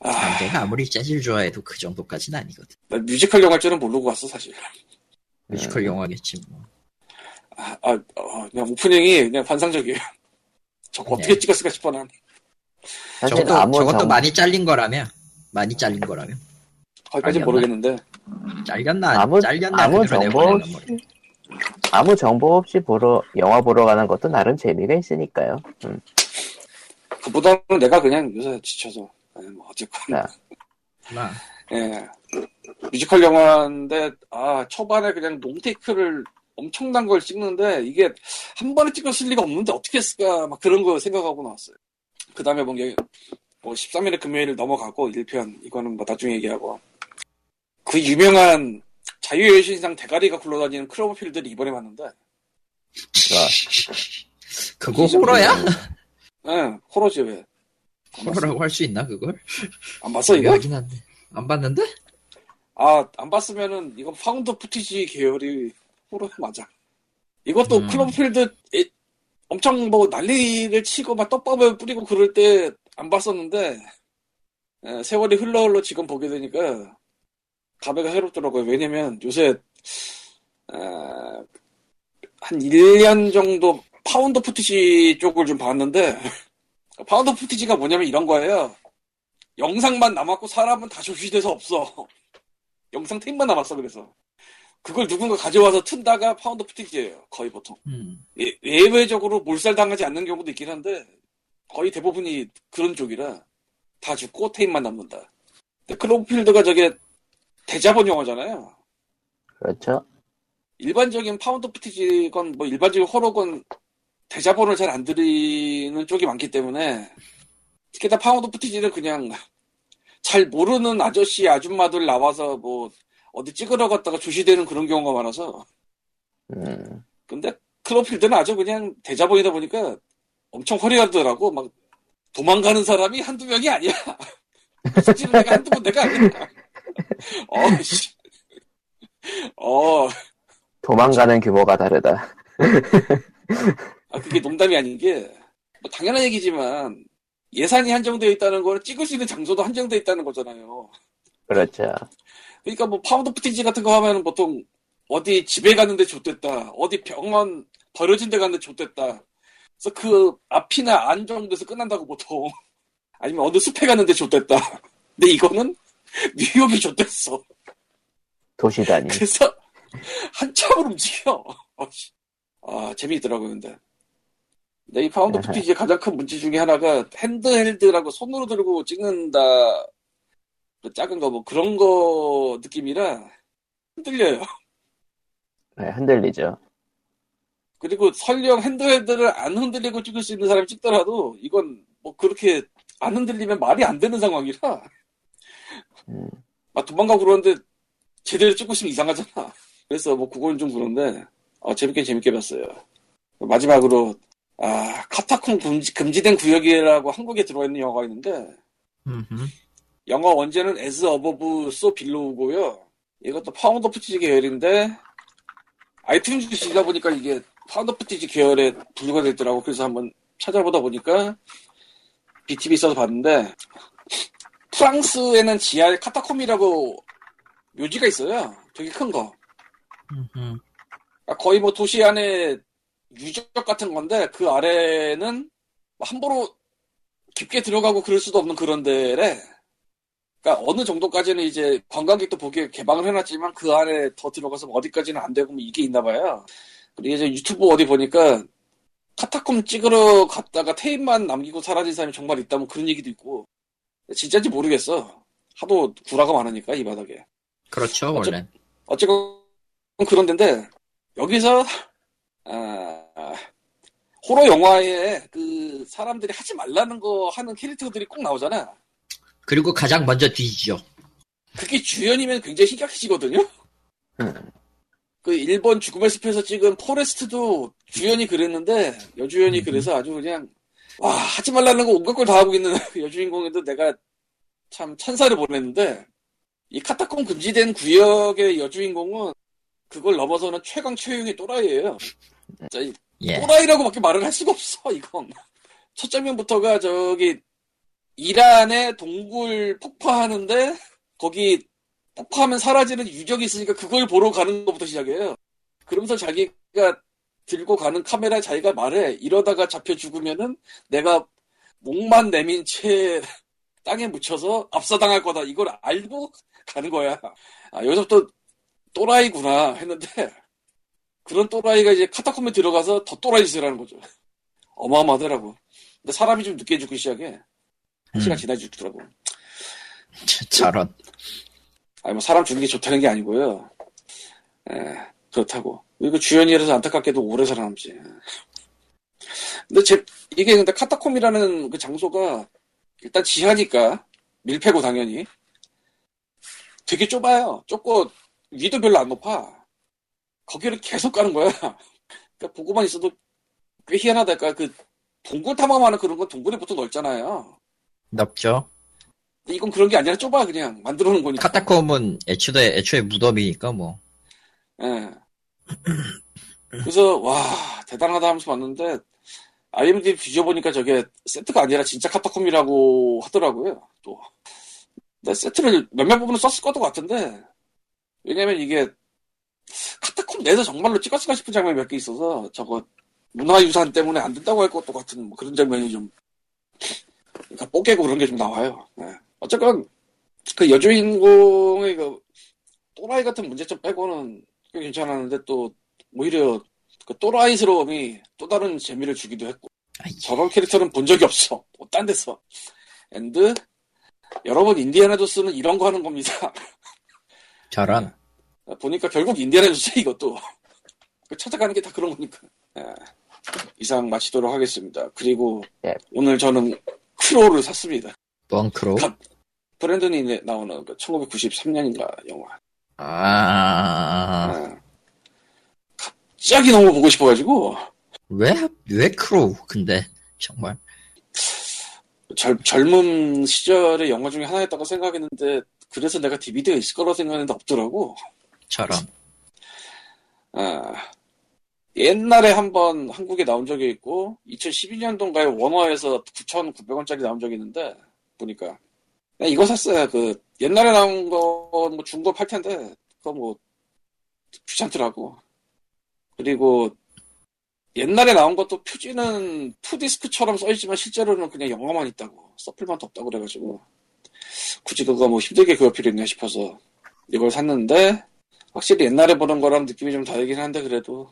아, 남자가 아무리 재즈를 좋아해도 그 정도까지는 아니거든. 나 뮤지컬 영화일 줄은 모르고 왔어 사실. 뮤지컬 영화겠지 뭐. 아, 아, 어, 그냥 오프닝이 그냥 환상적이에요. 저거 어떻게 네. 찍었을까 싶어 난. 사실 저것도, 아무 저것도 정- 많이 잘린 거라며. 많이 잘린 거라며. 거기까지? 모르겠는데. 잘렸나? 아무 잘렸나? 아무 정보 없이. 아무 정보 없이 보러 영화 보러 가는 것도 나름 재미가 있으니까요. 음, 그보다는 내가 그냥 요새 지쳐서. 예, 뭐 어쨌건. 아. 나. 예. 뮤지컬 영화인데, 아, 초반에 그냥 롱테이크를 엄청난 걸 찍는데, 이게 한 번에 찍었을 리가 없는데 어떻게 했을까, 막 그런 거 생각하고 나왔어요. 그 다음에 본 게, 뭐, 13일의 금요일을 넘어가고, 1편, 이거는 뭐 나중에 얘기하고. 그 유명한 자유의 여신상 대가리가 굴러다니는 Cloverfield를 이번에 봤는데, 그거 호러야? 예, 호러지 왜. 호러라고 할 수 있나 그걸? 안 봤어, 이거? 하긴 한데. 안 봤는데? 아, 안 봤으면은, 이건 found footage 계열이 호러 맞아. 이것도 음. Cloverfield 에- 엄청 뭐 난리를 치고 막 떡밥을 뿌리고 그럴 때 안 봤었는데, 에, 세월이 흘러 흘러 지금 보게 되니까 감회가 새롭더라고요. 왜냐면 요새, 에, 한 1년 정도 found footage 쪽을 좀 봤는데, found footage가 뭐냐면 이런 거예요. 영상만 남았고 사람은 다 좆이 돼서 없어. 영상 테이프만 남았어 그래서 그걸 누군가 가져와서 튼다가 found footage예요 거의 보통 음. 예- 예외적으로 몰살당하지 않는 경우도 있긴 한데 거의 대부분이 그런 쪽이라 다 죽고 테이프만 남는다. 근데 Cloverfield가 저게 대자본 영화잖아요. 그렇죠. 일반적인 found footage건 뭐 일반적인 호러건 대자본을 잘 안 들이는 쪽이 많기 때문에 특히나 found footage는 그냥 잘 모르는 아저씨 아줌마들 나와서 뭐 어디 찍으러 갔다가 조시되는 그런 경우가 많아서. 음, 근데 클로필드는 아주 그냥 대자본이다 보니까 엄청 화려하더라고. 막 도망가는 사람이 한두 명이 아니야. 솔직히 내가 한두 번 내가 아니야. 어 씨. 어. 도망가는 규모가 다르다. 아, 그게 농담이 아닌 게, 뭐 당연한 얘기지만, 예산이 한정되어 있다는 거는 찍을 수 있는 장소도 한정되어 있다는 거잖아요. 그렇죠. 그러니까 뭐 found footage 같은 거 하면은 보통, 어디 집에 갔는데 좆됐다. 어디 병원 버려진 데 갔는데 좆됐다. 그래서 그 앞이나 안 정도에서 끝난다고 보통. 아니면 어느 숲에 갔는데 좆됐다. 근데 이거는 뉴욕이 좆됐어. 도시 단위. 그래서 한참을 움직여. 어, 씨. 아, 재미있더라고요, 근데. 근데 이 found. footage의 가장 큰 문제 중에 하나가 handheld라고 손으로 들고 찍는다. 그 작은 거, 뭐 그런 거 느낌이라 흔들려요. 네, 흔들리죠. 그리고 설령 handheld를 안 흔들리고 찍을 수 있는 사람이 찍더라도 이건 뭐 그렇게 안 흔들리면 말이 안 되는 상황이라 음, 막 도망가고 그러는데 제대로 찍고 있으면 이상하잖아. 그래서 뭐 그건 좀 그런데 어, 재밌게 재밌게 봤어요. 마지막으로 아 카타콤 금지, 금지된 구역이라고 한국에 들어와 있는 영화가 있는데 음흠. 영화 원제는 As Above, So Below고요. 이것도 found footage 계열인데 아이튠즈 뒤지다 보니까 이게 found footage 계열에 분류가 돼 있더라고. 그래서 한번 찾아보다 보니까 BTV 써서 봤는데 프랑스에는 지하에 카타콤이라고 묘지가 있어요. 되게 큰 거. 그러니까 거의 뭐 도시 안에 유적 같은 건데 그 아래는 뭐 함부로 깊게 들어가고 그럴 수도 없는 그런 데래. 그러니까 어느 정도까지는 이제 관광객도 보기에 개방을 해놨지만 그 안에 더 들어가서 어디까지는 안 되고 뭐 이게 있나 봐요. 그리고 이제 유튜브 어디 보니까 카타콤 찍으러 갔다가 테이프만 남기고 사라진 사람이 정말 있다면 그런 얘기도 있고 진짜인지 모르겠어. 하도 구라가 많으니까 이 바닥에. 그렇죠, 어째- 원래. 어쨌건 그런 데인데 여기서 아, 호러 영화에 그 사람들이 하지 말라는 거 하는 캐릭터들이 꼭 나오잖아. 그리고 가장 먼저 뒤지죠. 그게 주연이면 굉장히 희격해지거든요. 음, 그 일본 죽음의 숲에서 찍은 포레스트도 주연이 그랬는데 여주연이 음. 그래서 아주 그냥 와 하지 말라는 거 온갖 걸 다 하고 있는 그 여주인공인데 내가 참 찬사를 보냈는데 이 카타콤 금지된 구역의 여주인공은 그걸 넘어서는 최강 최용의 또라이예요. 예. 또라이라고밖에 말을 할 수가 없어 이건 첫 장면부터가 저기 이란의 동굴 폭파하는데 거기 폭파하면 사라지는 유적이 있으니까 그걸 보러 가는 것부터 시작해요 그러면서 자기가 들고 가는 카메라에 자기가 말해 이러다가 잡혀 죽으면은 내가 목만 내민 채 땅에 묻혀서 압사당할 거다 이걸 알고 가는 거야 아 여기서부터 또라이구나 했는데 그런 또라이가 이제 카타콤에 들어가서 더 또라이 짓을 하는 거죠. 어마어마하더라고. 근데 사람이 좀 늦게 죽기 시작해. 한 시간 음. 지나 죽더라고. 저런. 아니, 뭐, 사람 죽는 게 좋다는 게 아니고요. 예, 그렇다고. 그리고 주연이라서 안타깝게도 오래 살아남지. 근데 제, 이게 근데 카타콤이라는 그 장소가 일단 지하니까, 밀폐고 당연히. 되게 좁아요. 좁고, 위도 별로 안 높아. 거기를 계속 가는 거야. 그러니까 보고만 있어도 꽤 희한하달까. 그, 동굴 탐험하는 그런 건 동굴이 보통 넓잖아요. 넓죠. 이건 그런 게 아니라 좁아, 그냥. 만들어 놓은 거니까. 카타콤은 애초에, 애초에 무덤이니까 뭐. 예. 그래서 와 대단하다 하면서 봤는데 IMDb 뒤져보니까 저게 세트가 아니라 진짜 카타콤이라고 하더라고요. 또. 근데 세트를 몇몇 부분은 썼을 것도 같은데 왜냐면 이게 카타콤 내에서 정말로 찍었을까 싶은 장면이 몇 개 있어서 저거 문화유산 때문에 안 된다고 할 것도 같은 뭐 그런 장면이 좀 그러니까 뽀개고 그런 게 좀 나와요. 예. 어쨌건 그 여주인공의 그 또라이 같은 문제점 빼고는 꽤 괜찮았는데 또 오히려 그 또라이스러움이 또 다른 재미를 주기도 했고 아이, 저런 캐릭터는 본 적이 없어. 뭐 딴 데서. And 여러분 인디애나 존스는 이런 거 하는 겁니다. 저런. 보니까 결국 인디애나 존스 이것도 그 찾아가는 게 다 그런 거니까. 예. 이상 마치도록 하겠습니다. 그리고 예. 오늘 저는 Crow를 샀습니다. 뻥크로. 가- 브랜든이 나오는 그 1993년인가 영화. 아, 예. 갑자기 너무 보고 싶어가지고 왜, 왜 Crow? 근데, 정말. 젊, 젊은 시절의 영화 중에 하나였다고 생각했는데 그래서 내가 DVD가 있을 거라고 생각했는데 없더라고. 저런. 아, 옛날에 한번 한국에 나온 적이 있고 2012년도인가에 원화에서 9,900원짜리 나온 적이 있는데 보니까 이거 샀어요. 그 옛날에 나온 거뭐 중고 팔 텐데 그거 뭐 귀찮더라고. 그리고 옛날에 나온 것도 표지는 투디스크처럼 써있지만 실제로는 그냥 영화만 있다고 서플만 없다고 그래가지고 굳이 그거 뭐 힘들게 그거 필요 있나 싶어서 이걸 샀는데 확실히 옛날에 보는 거랑 느낌이 좀 다르긴 한데 그래도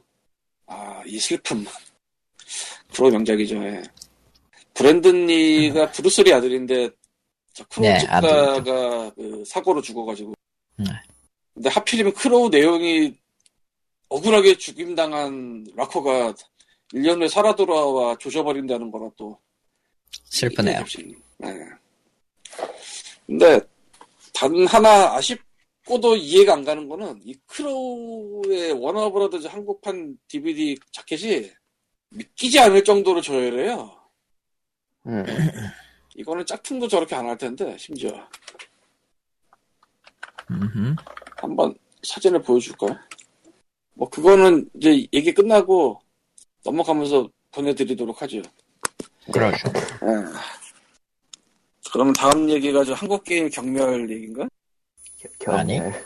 아 이 슬픔 프로 명작이죠 예. 브랜든 리가 브루스 리 아들인데 저 Crow 네, 찍다가 그 사고로 죽어가지고 네. 근데 하필이면 Crow 내용이 억울하게 죽임당한 라커가 1년 후에 살아 돌아와 조져버린다는 거라 또 슬프네요. 네. 근데 단 하나 아쉽 고도 이해가 안 가는 거는 이 크로우의 워너브라더즈 한국판 DVD 자켓이 믿기지 않을 정도로 저열해요. 음. 이거는 짝퉁도 저렇게 안 할 텐데 심지어 음흠. 한번 사진을 보여줄까요? 뭐 그거는 이제 얘기 끝나고 넘어가면서 보내드리도록 하죠. 그러죠. 예. 그러면 다음 얘기가 저 한국 게임 경멸 얘기인가? 아니. 경멸.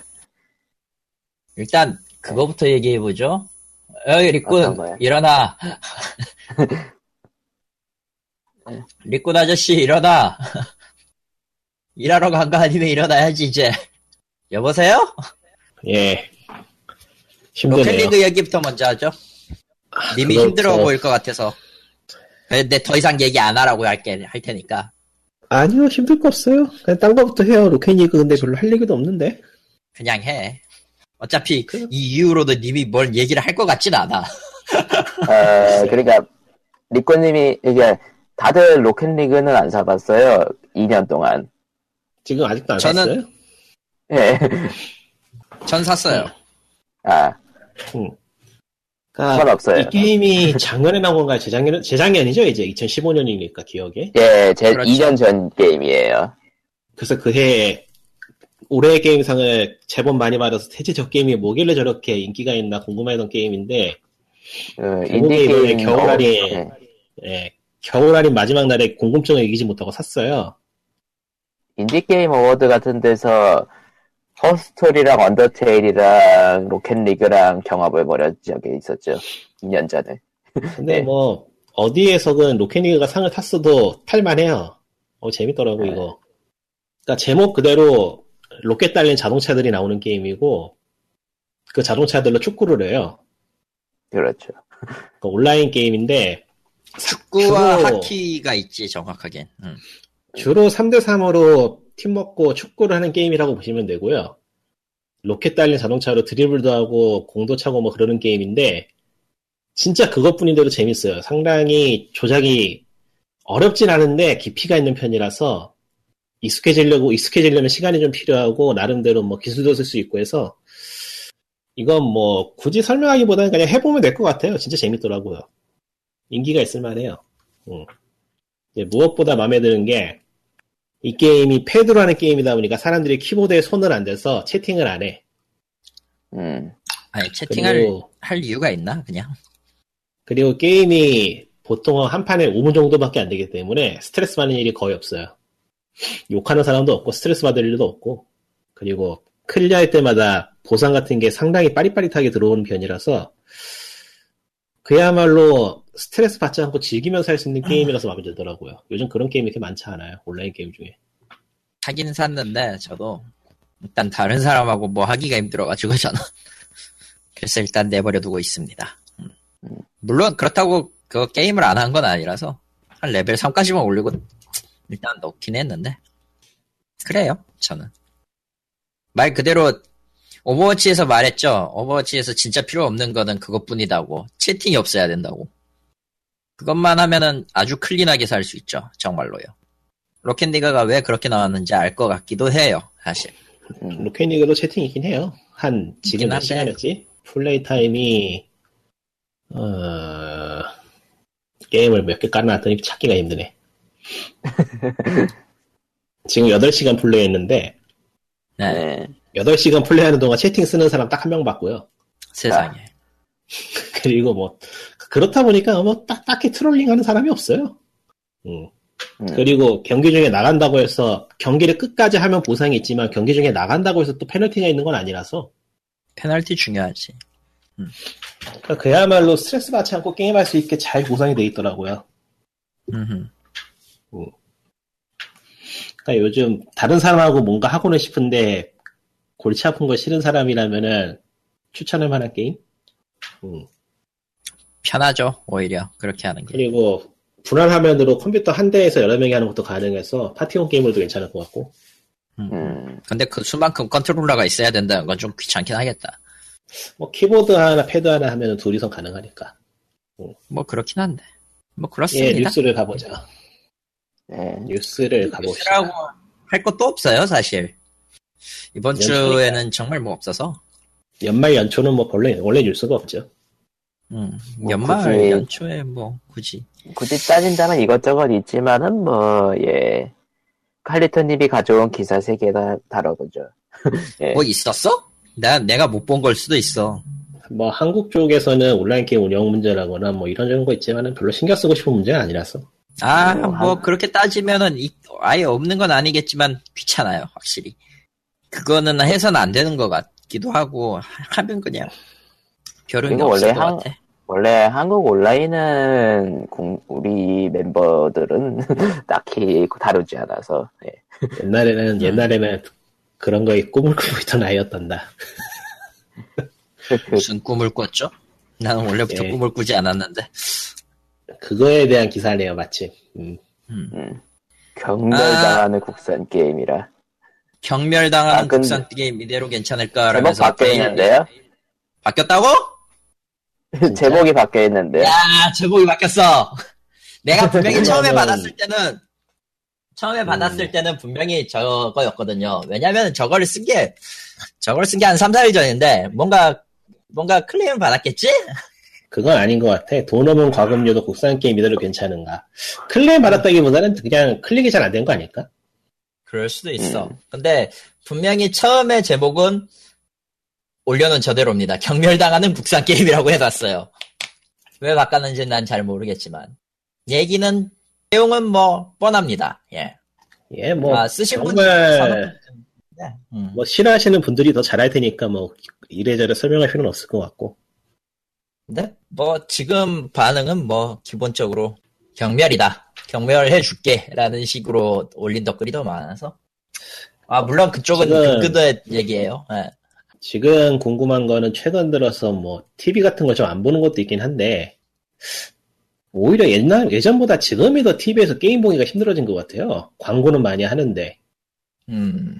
일단, 그거부터 얘기해 보죠. 어이, 어떤 리꾼, 거야? 일어나. 리꾼 아저씨, 일어나. 일하러 간 거 아니면 일어나야지, 이제. 여보세요? 예. 힘드네요. 로켓리그 얘기부터 먼저 하죠. 님이 그거 힘들어 저- 보일 것 같아서. 근데 더 이상 얘기 안 하라고 할게, 할 테니까. 아니요, 힘들 거 없어요. 그냥 딴 거부터 해요. 로켓리그 근데 별로 할 얘기도 없는데. 그냥 해. 어차피 이 이후로도 님이 뭘 얘기를 할 것 같진 않아. 어, 그러니까 리코님이 이게 다들 로켓리그는 안 사봤어요. 2년 동안. 지금 아직도 안 저는- 샀어요? 예. 전 샀어요. 아, 그러니까 상관없어요. 이 게임이 작년에 나온 건가요? 재작년, 재작년이죠? 이제 2015년이니까 기억에. 예, 제 그렇죠. 2년 전 게임이에요. 그래서 그 해에 올해의 게임상을 제법 많이 받아서 대체 저 게임이 뭐길래 저렇게 인기가 있나 궁금해했던 게임인데 그 결국에 인디 이번에 게임 겨울알이 어, 예. 예, 겨울 할인 마지막 날에 궁금증을 이기지 못하고 샀어요. indie game award 같은 데서 허스토리랑 언더테일이랑 로켓리그랑 경합을 벌였 적이 있었죠. 2년 전에. 근데 네. 뭐 어디에서든 Rocket League가 상을 탔어도 탈만해요. 어 재밌더라고 네. 이거. 그러니까 제목 그대로 로켓 달린 자동차들이 나오는 게임이고 그 자동차들로 축구를 해요. 그렇죠. 그 온라인 게임인데 축구와 주로- 하키가 있지, 정확하게. 음. 주로 3대 3으로 팀 먹고 축구를 하는 게임이라고 보시면 되고요. 로켓 달린 자동차로 드리블도 하고 공도 차고 뭐 그러는 게임인데 진짜 그것뿐인데도 재밌어요. 상당히 조작이 어렵진 않은데 깊이가 있는 편이라서 익숙해지려고 익숙해지려면 시간이 좀 필요하고 나름대로 뭐 기술도 쓸 수 있고 해서 이건 뭐 굳이 설명하기보다는 그냥 해보면 될 것 같아요. 진짜 재밌더라고요. 인기가 있을 만해요. 음. 무엇보다 마음에 드는 게 이 게임이 패드로 하는 게임이다 보니까 사람들이 키보드에 손을 안 대서 채팅을 안 해. 음. 아니, 채팅할 그리고, 할 이유가 있나, 그냥? 그리고 게임이 보통 한 판에 5분 정도밖에 안 되기 때문에 스트레스 받는 일이 거의 없어요. 욕하는 사람도 없고 스트레스 받을 일도 없고 그리고 클리어 할 때마다 보상 같은 게 상당히 빠릿빠릿하게 들어오는 편이라서 그야말로 스트레스 받지 않고 즐기면서 할 수 있는 게임이라서 마음에 들더라고요. 요즘 그런 게임이 이렇게 많지 않아요. 온라인 게임 중에. 사긴 샀는데 저도 일단 다른 사람하고 뭐 하기가 힘들어가지고 저는 그래서 일단 내버려 두고 있습니다. 음. 물론 그렇다고 그 게임을 안 한 건 아니라서 한 레벨 3까지만 올리고 일단 넣긴 했는데 그래요 저는 말 그대로 Overwatch에서 말했죠 Overwatch에서 진짜 필요 없는 거는 그것뿐이다고 채팅이 없어야 된다고 그것만 하면은 아주 클린하게 살 수 있죠 정말로요 Rocket League가 왜 그렇게 나왔는지 알 것 같기도 해요 사실 음, Rocket League도 채팅 있긴 해요. 한 지금 몇. 시간이었지? play time이 어 게임을 몇 개 깔아놨더니 찾기가 힘드네. 지금 8시간 플레이했는데 네, 네. 8시간 플레이하는 동안 채팅 쓰는 사람 딱 한 명 봤고요. 세상에 그리고 뭐 그렇다 보니까 뭐 딱, 딱히 trolling 하는 사람이 없어요. 음. 음. 그리고 경기 중에 나간다고 해서 경기를 끝까지 하면 보상이 있지만 경기 중에 나간다고 해서 또 페널티가 있는 건 아니라서 페널티 중요하지 그러니까 그야말로 스트레스 받지 않고 게임할 수 있게 잘 구성이 돼 있더라고요. 음흠. 그러니까 요즘 다른 사람하고 뭔가 하고는 싶은데 골치 아픈 거 싫은 사람이라면은 추천할 만한 게임? 음. 편하죠 오히려 그렇게 하는 게 그리고 분할 화면으로 컴퓨터 한 대에서 여러 명이 하는 것도 가능해서 파티용 게임으로도 괜찮을 것 같고 음, 근데 그 수만큼 컨트롤러가 있어야 된다는 건 좀 귀찮긴 하겠다. 뭐 키보드 하나 패드 하나 하면은 둘이서 가능하니까 뭐 그렇긴 한데. 뭐예 그렇습니다. 뉴스를 가보자 네. 뉴스를 가봅시다 뉴스라고 할 것도 없어요, 사실. 이번 연초니까. 주에는 정말 뭐 없어서. 연말 연초는 뭐 원래 원래 뉴스가 없죠 음, 뭐 연말 굳이- 연초에 뭐 굳이. 굳이 따진다면 이것저것 있지만은 뭐 예. 칼리토님이 가져온 기사 세 개나 다뤄보죠. 예. 뭐 있었어? 나 내가 못 본 걸 수도 있어. 뭐 한국 쪽에서는 온라인 게임 운영 문제라거나 뭐 이런 저런 거 있지만은 별로 신경 쓰고 싶은 문제는 아니라서 아, 뭐, 뭐 한- 그렇게 따지면은 이- 아예 없는 건 아니겠지만 귀찮아요, 확실히. 그거는 해서는 안 되는 것 같기도 하고 하면 그냥 별은 게 없을 원래 것 한- 같아. 원래 한국 온라인은 공- 우리 멤버들은 딱히 다루지 않아서 예. 옛날에는 옛날에는 그런 거에 꿈을 꾸고 있던 아이였단다. 무슨 꿈을 꿨죠? 나는 원래부터 예. 꿈을 꾸지 않았는데. 그거에 대한 기사네요, 마침. 음. 음. 음. 경멸당하는 국산 게임이라 경멸당하는 아, 근데- 국산 게임 이대로 괜찮을까라면서 바뀌어 있는데요. 바뀌었다고? 제목이 바뀌어 있는데 야 제목이 바뀌었어. 내가 분명히 처음에 그거는- 받았을 때는 처음에 음. 받았을 때는 분명히 저거였거든요. 왜냐면 저거를 쓴 게 저걸 쓴 게 한 3, 4일 전인데 뭔가 뭔가 클레임 받았겠지? 그건 아닌 것 같아. 돈 없는 과금료도 국산 게임 이대로 괜찮은가. 클레임 받았다기보다는 그냥 클릭이 잘 안 된 거 아닐까? 그럴 수도 있어. 음. 근데 분명히 처음에 제목은 올려놓은 저대로입니다. 경멸당하는 국산 게임이라고 해놨어요. 왜 바꿨는지 난 잘 모르겠지만 얘기는 내용은 뭐 뻔합니다. 예. 예, 뭐 아, 쓰신 정말 네. 음. 뭐 싫어하시는 분들이 더 잘할 테니까 뭐 이래저래 설명할 필요는 없을 것 같고. 근데 뭐 지금 반응은 뭐 기본적으로 경멸이다. 경멸해 줄게라는 식으로 올린 댓글이 더 많아서. 아 물론 그쪽은 지금- 그그의 얘기예요. 예. 지금 궁금한 거는 최근 들어서 뭐 TV 같은 거 좀 안 보는 것도 있긴 한데 오히려 옛날 예전보다 지금이 더 TV에서 게임 보기가 힘들어진 것 같아요. 광고는 많이 하는데 음.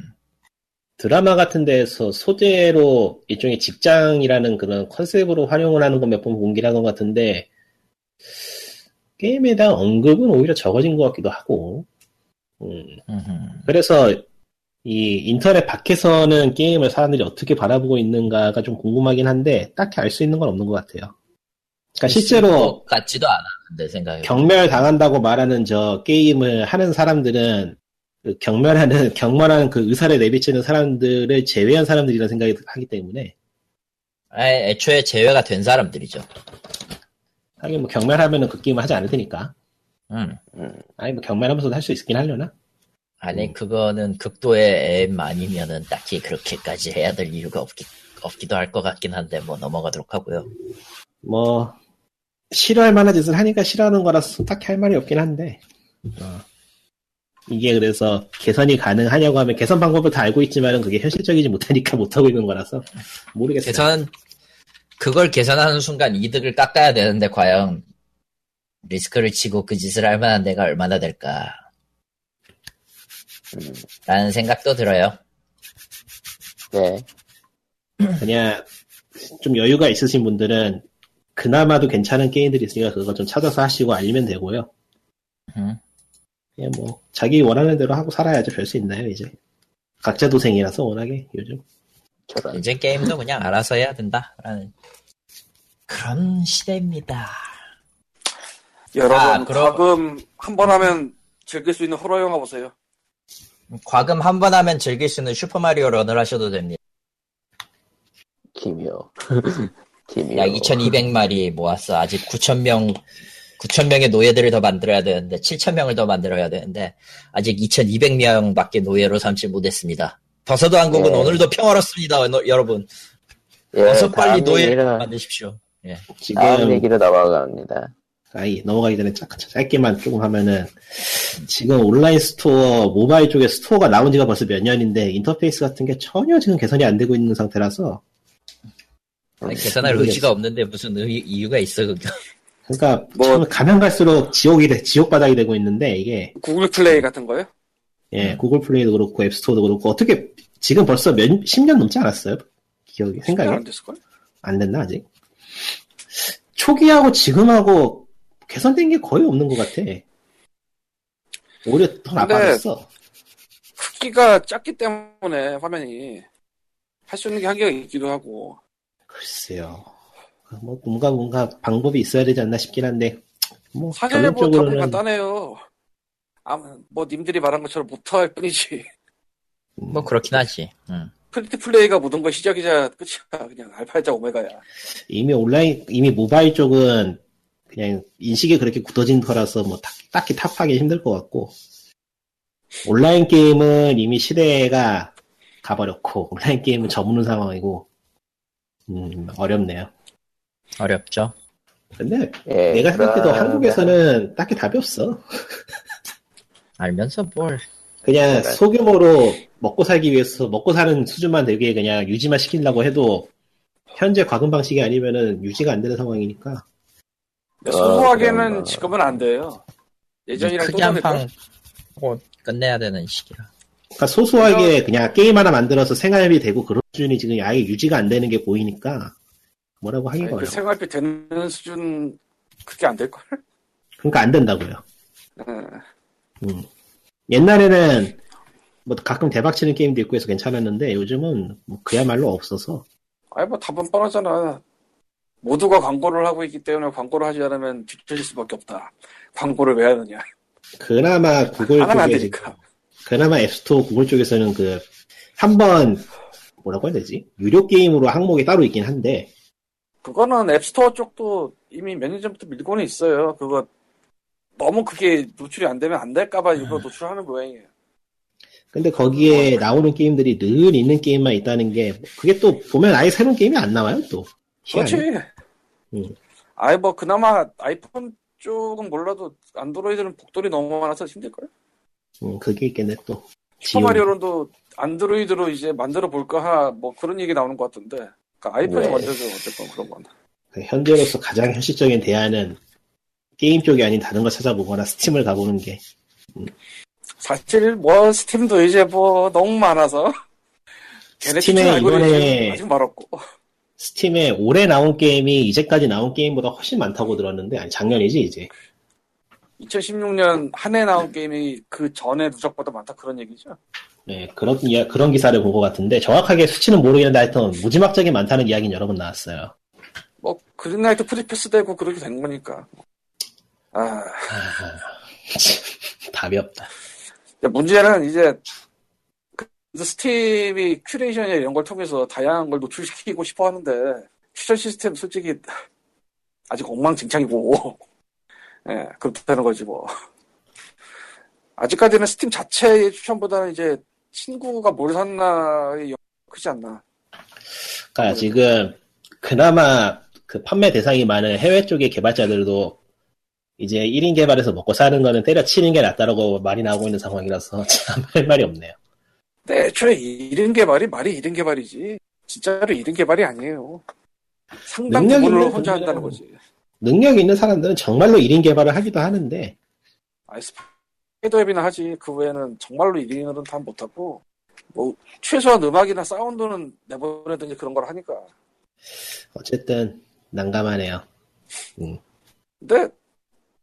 드라마 같은 데에서 소재로 일종의 직장이라는 그런 컨셉으로 활용을 하는 거 몇 번 공개한 것 같은데 게임에 대한 언급은 오히려 적어진 것 같기도 하고 음. 그래서 이 인터넷 밖에서는 게임을 사람들이 어떻게 바라보고 있는가가 좀 궁금하긴 한데 딱히 알 수 있는 건 없는 것 같아요. 그러니까 실제로 것 같지도 않아. 내 생각에. 경멸 당한다고 말하는 저 게임을 하는 사람들은 그 경멸하는 경멸하는 그 의사를 내비치는 사람들을 제외한 사람들이라 생각이 하기 때문에 애, 애초에 제외가 된 사람들이죠. 하긴 뭐 경멸하면은 그 게임을 하지 않을 테니까 음. 아니 뭐 경멸하면서도 할 수 있긴 하려나 아니 음. 그거는 극도의 앱 아니면은 딱히 그렇게까지 해야 될 이유가 없기, 없기도 할 것 같긴 한데 뭐 넘어가도록 하고요. 뭐 싫어할 만한 짓을 하니까 싫어하는 거라서 딱히 할 말이 없긴 한데 어. 이게 그래서 개선이 가능하냐고 하면 개선 방법을 다 알고 있지만은 그게 현실적이지 못하니까 못하고 있는 거라서 모르겠어요. 개선 그걸 개선하는 순간 이득을 깎아야 되는데 과연 리스크를 치고 그 짓을 할 만한 내가 얼마나 될까 음, 라는 생각도 들어요. 네. 그냥 좀 여유가 있으신 분들은 그나마도 괜찮은 게임들이 있으니까 그거 좀 찾아서 하시고 알리면 되고요. 음. 그냥 뭐 자기 원하는 대로 하고 살아야죠. 별 수 있나요 이제. 각자 도생이라서 워낙에 요즘. 저런. 이제 게임도 그냥 알아서 해야 된다라는 그런 시대입니다. 여러분 아, 그럼- 과금 한번 하면 즐길 수 있는 호러 영화 보세요. 과금 한 번 하면 즐길 수 있는 슈퍼마리오 런을 하셔도 됩니다. 기묘. 기묘. 약 2200마리 모았어. 아직 9000명, 9000명의 노예들을 더 만들어야 되는데, 7000명을 더 만들어야 되는데, 아직 2200명 밖에 노예로 삼지 못했습니다. 버서도 한국은 예. 오늘도 평화롭습니다, 너- 여러분. 예, 어서 빨리 다음 노예 얘기로, 만드십시오. 예. 다음 지금 얘기로 넘어갑니다. 아이 넘어가기 전에 짝- 짧게만 조금 하면은 지금 온라인 스토어 모바일 쪽에 스토어가 나온 지가 벌써 몇 년인데 인터페이스 같은 게 전혀 지금 개선이 안 되고 있는 상태라서 아니, 개선할 모르겠어. 의지가 없는데 무슨 의- 이유가 있어, 그게. 그러니까 뭐- 참 가면 갈수록 지옥이 돼- 지옥 바닥이 되고 있는데 이게 Google Play 같은 거요? 예 음. Google Play도 그렇고 App Store도 그렇고 어떻게 지금 벌써 몇 10년 넘지 않았어요? 기억이 생각이 안 됐을걸? 안 됐나 아직? 초기하고 지금하고 개선된 게 거의 없는 것 같아. 오히려 더 근데- 나빠졌어. 크기가 작기 때문에 화면이 할 수 있는 게 한계가 있기도 하고 글쎄요. 뭐 뭔가 뭔가 방법이 있어야 되지 않나 싶긴 한데 뭐 사실 뭐 답은 간단해요. 아무 뭐 님들이 말한 것처럼 못할 뿐이지. 음, 뭐, 그렇긴 하지. 음. free to play가 모든 거 시작이자 끝이야. 그냥 알파이자 오메가야. 이미 온라인 이미 모바일 쪽은 그냥 인식이 그렇게 굳어진 거라서 뭐 딱, 딱히 타파하기 힘들 것 같고 온라인 게임은 이미 시대가 가버렸고 온라인 게임은 접는 상황이고 음 어렵네요. 어렵죠. 근데 예, 내가 생각해도 그러면- 한국에서는 딱히 답이 없어. 알면서 뭘. 그냥 그래. 소규모로 먹고 살기 위해서 먹고 사는 수준만 되게 그냥 유지만 시키려고 해도 현재 과금 방식이 아니면은 유지가 안 되는 상황이니까 소소하게는 그럼 뭐. 지금은 안 돼요. 예전이랑 또 크게 한 다를걸? 방, 뭐, 끝내야 되는 시기라. 그러니까 소소하게 그냥 게임 하나 만들어서 생활비 되고 그런 수준이 지금 아예 유지가 안 되는 게 보이니까 뭐라고 하기가 아니, 그 어려워. 생활비 되는 수준 그게 안 될 걸? 그러니까 안 된다고요. 응. 음. 옛날에는 뭐 가끔 대박치는 게임도 있고 해서 괜찮았는데 요즘은 뭐 그야말로 없어서 아니 뭐 답은 뻔하잖아. 모두가 광고를 하고 있기 때문에 광고를 하지 않으면 뒤처질 수밖에 없다. 광고를 왜 하느냐? 그나마 구글 쪽에 되니까. 그나마 앱스토어 구글 쪽에서는 그 한 번 뭐라고 해야 되지 유료 게임으로 항목이 따로 있긴 한데 그거는 앱스토어 쪽도 이미 몇 년 전부터 밀고는 있어요. 그거 너무 그게 노출이 안 되면 안 될까봐 일부러 노출하는 모양이에요. 근데 거기에 나오는 게임들이 늘 있는 게임만 있다는 게 그게 또 보면 아예 새로운 게임이 안 나와요 또 그렇지. 음. 아이 뭐 그나마 아이폰 쪽은 몰라도 안드로이드는 복돌이 너무 많아서 힘들걸? 음, 그게 있겠네 또 Super Mario Run도 Android로 이제 만들어 볼까 하 뭐 그런 얘기 나오는 것 같던데. 그러니까 iPhone이 네. 먼저죠 어쨌건 그런 건. 그 현재로서 가장 현실적인 대안은 게임 쪽이 아닌 다른 걸 찾아보거나 Steam을 가보는 게 사실 뭐 Steam도 이제 뭐 너무 많아서 Steam에 이번에- 아직 말없고 Steam에 올해 나온 게임이 이제까지 나온 게임보다 훨씬 많다고 들었는데 아니 작년이지 이제 2016년 한 해 나온 게임이 그 전에 누적보다 많다 그런 얘기죠. 네, 그런 그런 기사를 본 것 같은데 정확하게 수치는 모르겠는데 하여튼 무지막지하게 많다는 이야기는 여러 번 나왔어요. 뭐 Greenlight free pass 되고 그렇게 된 거니까. 아 아, 답이 없다. 문제는 이제 그 Steam이 curation이나 이런 걸 통해서 다양한 걸 노출시키고 싶어 하는데 추천 시스템 솔직히 아직 엉망진창이고. 예 그렇다는 거지 뭐. 아직까지는 스팀 자체의 추천보다는 이제 친구가 뭘 샀나의 영 크지 않나. 그러니까 지금 그나마 그 판매 대상이 많은 해외 쪽의 개발자들도 이제 1인 개발에서 먹고 사는 거는 때려치는 게 낫다라고 말이 나오고 있는 상황이라서 참 할 말이 없네요. 근데 애초에 이른 개발이 말이 이른 개발이지. 진짜로 이른 개발이 아니에요. 상당 부분을 혼자 한다는 거지. 능력 있는 사람들은 정말로 1인 개발을 하기도 하는데 아이 스파이더 앱이나 하지. 그 외에는 정말로 1인으로는 다 못하고, 뭐, 최소한 음악이나 사운드는 내보내든지 그런 걸 하니까. 어쨌든 난감하네요. 근데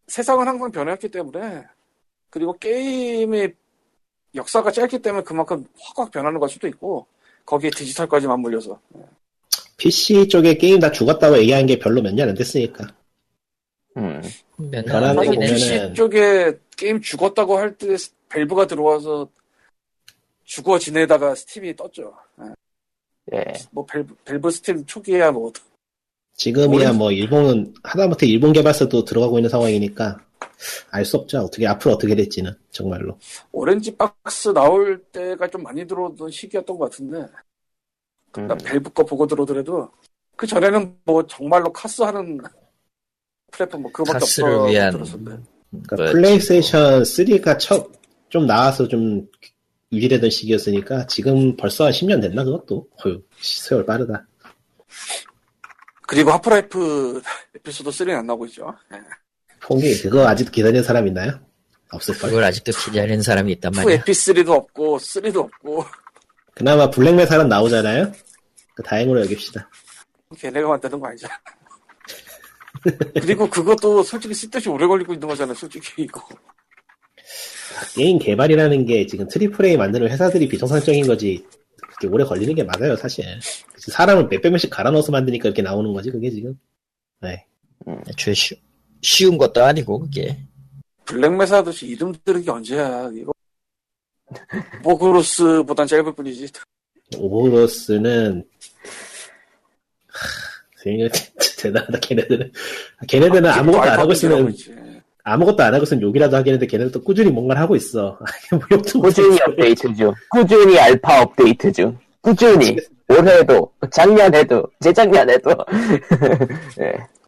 세상은 항상 변해왔기 때문에, 그리고 게임의 역사가 짧기 때문에 그만큼 확확 변하는 걸 수도 있고, 거기에 디지털까지 맞물려서. PC 쪽에 게임 다 죽었다고 얘기한 게 별로 몇 년 안 됐으니까. 음. 몇 변하는 되긴 보면은-. PC 쪽에 게임 죽었다고 할 때 Valve가 들어와서 죽어 지내다가 Steam이 떴죠. 예. 뭐 Valve, Valve Steam 초기에야 뭐 지금이야 뭐 일본은 하다못해 일본 개발사도 들어가고 있는 상황이니까 알 수 없죠. 어떻게 앞으로 어떻게 될지는 정말로. Orange Box 나올 때가 좀 많이 들어오던 시기였던 것 같은데 음. 나 밸브 거 보고 들어오더라도 그 전에는 뭐 정말로 카스 하는 플랫폼 뭐 그거밖에 카스를 없어 위한 들었었는데 그러니까? 플레이스테이션 3가 첫 좀 나와서 좀 유지되던 시기였으니까 지금 벌써 한 10년 됐나 그것도. 어휴, 세월 빠르다. 그리고 Half-Life Episode 3는 안 나오고 있죠 예. 폰이 그거 아직도 기다리는 사람 있나요? 없을걸. 그걸 아직도 기다리는 사람이 있단 2 말이야. 에피3도 없고 3도 없고 그나마 Black Mesa는 나오잖아요. 그 다행으로 여깁시다. 걔네가 만드는 거 아니잖아 그리고 그것도 솔직히 쓸데없이 오래 걸리고 있는 거잖아 솔직히 이거 게임 개발이라는 게 지금 triple A 만드는 회사들이 비정상적인 거지. 그렇게 오래 걸리는 게 맞아요, 사실. 사람을 몇백 명씩 갈아 넣어서 만드니까 이렇게 나오는 거지, 그게 지금. 네. 애초에 쉬, 쉬운 것도 아니고 그게. Black Mesa 아저씨 이름 들은 게 언제야 이거 Overgrowth보단 짧을 뿐이지 오버로스는, 하, 대단하다, 걔네들은. 걔네들은 아무것도 안 하고 있으면. 아무것도 안 하고 있으면 욕이라도 하겠는데 걔네들 또 꾸준히 뭔가를 하고 있어. 뭐 꾸준히 업데이트 중. 꾸준히 알파 업데이트 중. 꾸준히. 올해도, 작년에도, 재작년에도. 예.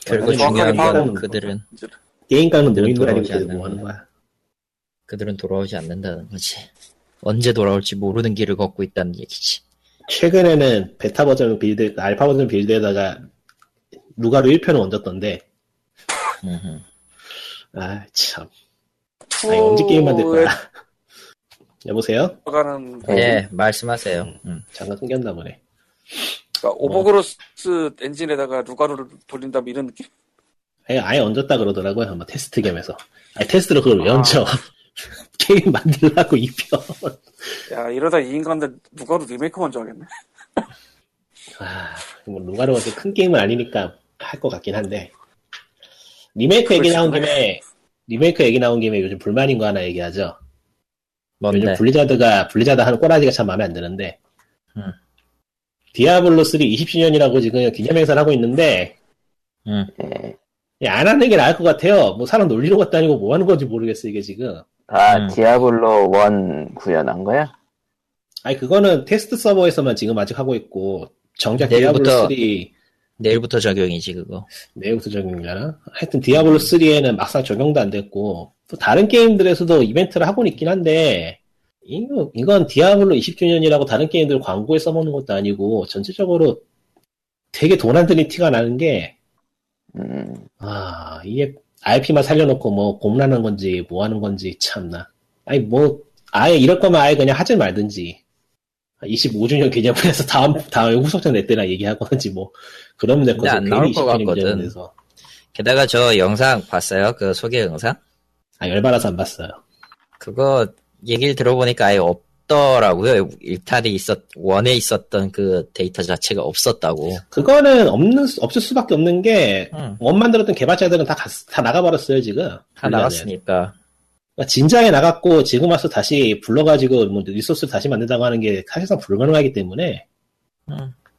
정확하게 중요한 건 그들은 게임 그들은 노인들 아니고 돌아오지 걔들 뭐 않는 하는 거야. 그들은 돌아오지 않는다는 거지. 언제 돌아올지 모르는 길을 걷고 있다는 얘기지. 최근에는 베타 버전 빌드, 알파 버전 빌드에다가 누가로 1편을 얹었던데. 아, 참. 아니, 언제 게임 만들 거야? 여보세요? 네. 예, 말씀하세요. 음. 잠깐 끊겼나 보네. 그러니까 Overgrowth 엔진에다가 Lugaru를 돌린다면 이런 느낌? 아예, 아예 얹었다 그러더라고요. 뭐 테스트 겸해서. 아니, 테스트로 그걸 왜 아. 얹어? 게임 만들라고 입혀. 야 이러다 이 인간들 Lugaru 리메이크 먼저 하겠네. 아, 뭐, Lugaru 큰 게임은 아니니까 할 것 같긴 한데. 리메이크 얘기 나온 김에, 리메이크 얘기 나온 김에 요즘 불만인 거 하나 얘기하죠. 요즘 뭔데? Blizzard가, Blizzard 하는 꼬라지가 참 마음에 안 드는데. 음. Diablo 3 20주년이라고 지금 기념행사를 하고 있는데, 음. 예. 예, 안 하는 게 나을 것 같아요. 뭐 사람 놀리는 것도 아니고 뭐 하는 건지 모르겠어, 이게 지금. 아, 음. Diablo 1 구현한 거야? 아니, 그거는 테스트 서버에서만 지금 아직 하고 있고, 정작 내일부터- 디아블로 3, 내일부터 적용이지 그거. 내일부터 적용이려나? 하여튼 Diablo 3에는 막상 적용도 안 됐고, 또 다른 게임들에서도 이벤트를 하고는 있긴 한데, 이건, 이건 Diablo 20주년이라고 다른 게임들 광고에 써먹는 것도 아니고, 전체적으로 되게 돈 안 드는 티가 나는 게, 음, 아, 이게 IP만 살려놓고 뭐 고문하는 건지 뭐 하는 건지 참나. 아니 뭐 아예 이럴 거면 아예 그냥 하지 말든지. 25주년 기념을 해서 다음 다음에 후속작 냈대나 얘기하거든지 뭐 그러면 될 거지. 안 나올 것 같거든. 게다가 저 영상 봤어요? 그 소개 영상? 아 열받아서 안 봤어요. 그거 얘기를 들어보니까 아예 없더라고요. 일탈이 있었, 원에 있었던 그 데이터 자체가 없었다고. 그거는 없는 수- 없을 수밖에 없는 게 응. 원 만들었던 개발자들은 다, 갔- 다 나가버렸어요 지금. 다 나갔으니까. 그러니까 진작에 나갔고 지금 와서 다시 불러가지고 뭐 resource를 다시 만든다고 하는 게 사실상 불가능하기 때문에 응.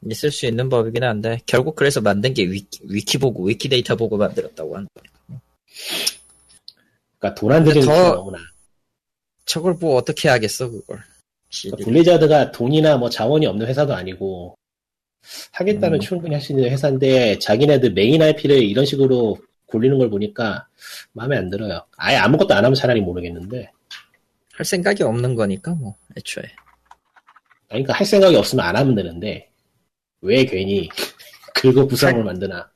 있을 수 있는 법이긴 한데, 결국 그래서 만든 게 위키, 위키 보고, 위키 데이터 보고 만들었다고 한다. 그러니까 더- 너무나. 저걸 뭐 어떻게 하겠어, 그걸. 그러니까 Blizzard가 돈이나 뭐 자원이 없는 회사도 아니고 하겠다면 음. 충분히 할 수 있는 회사인데 자기네들 메인 IP를 이런 식으로 굴리는 걸 보니까 마음에 안 들어요. 아예 아무것도 안 하면 차라리 모르겠는데. 할 생각이 없는 거니까 뭐 애초에. 아니, 그러니까 할 생각이 없으면 안 하면 되는데 왜 괜히 긁어 부스럼을 만드나?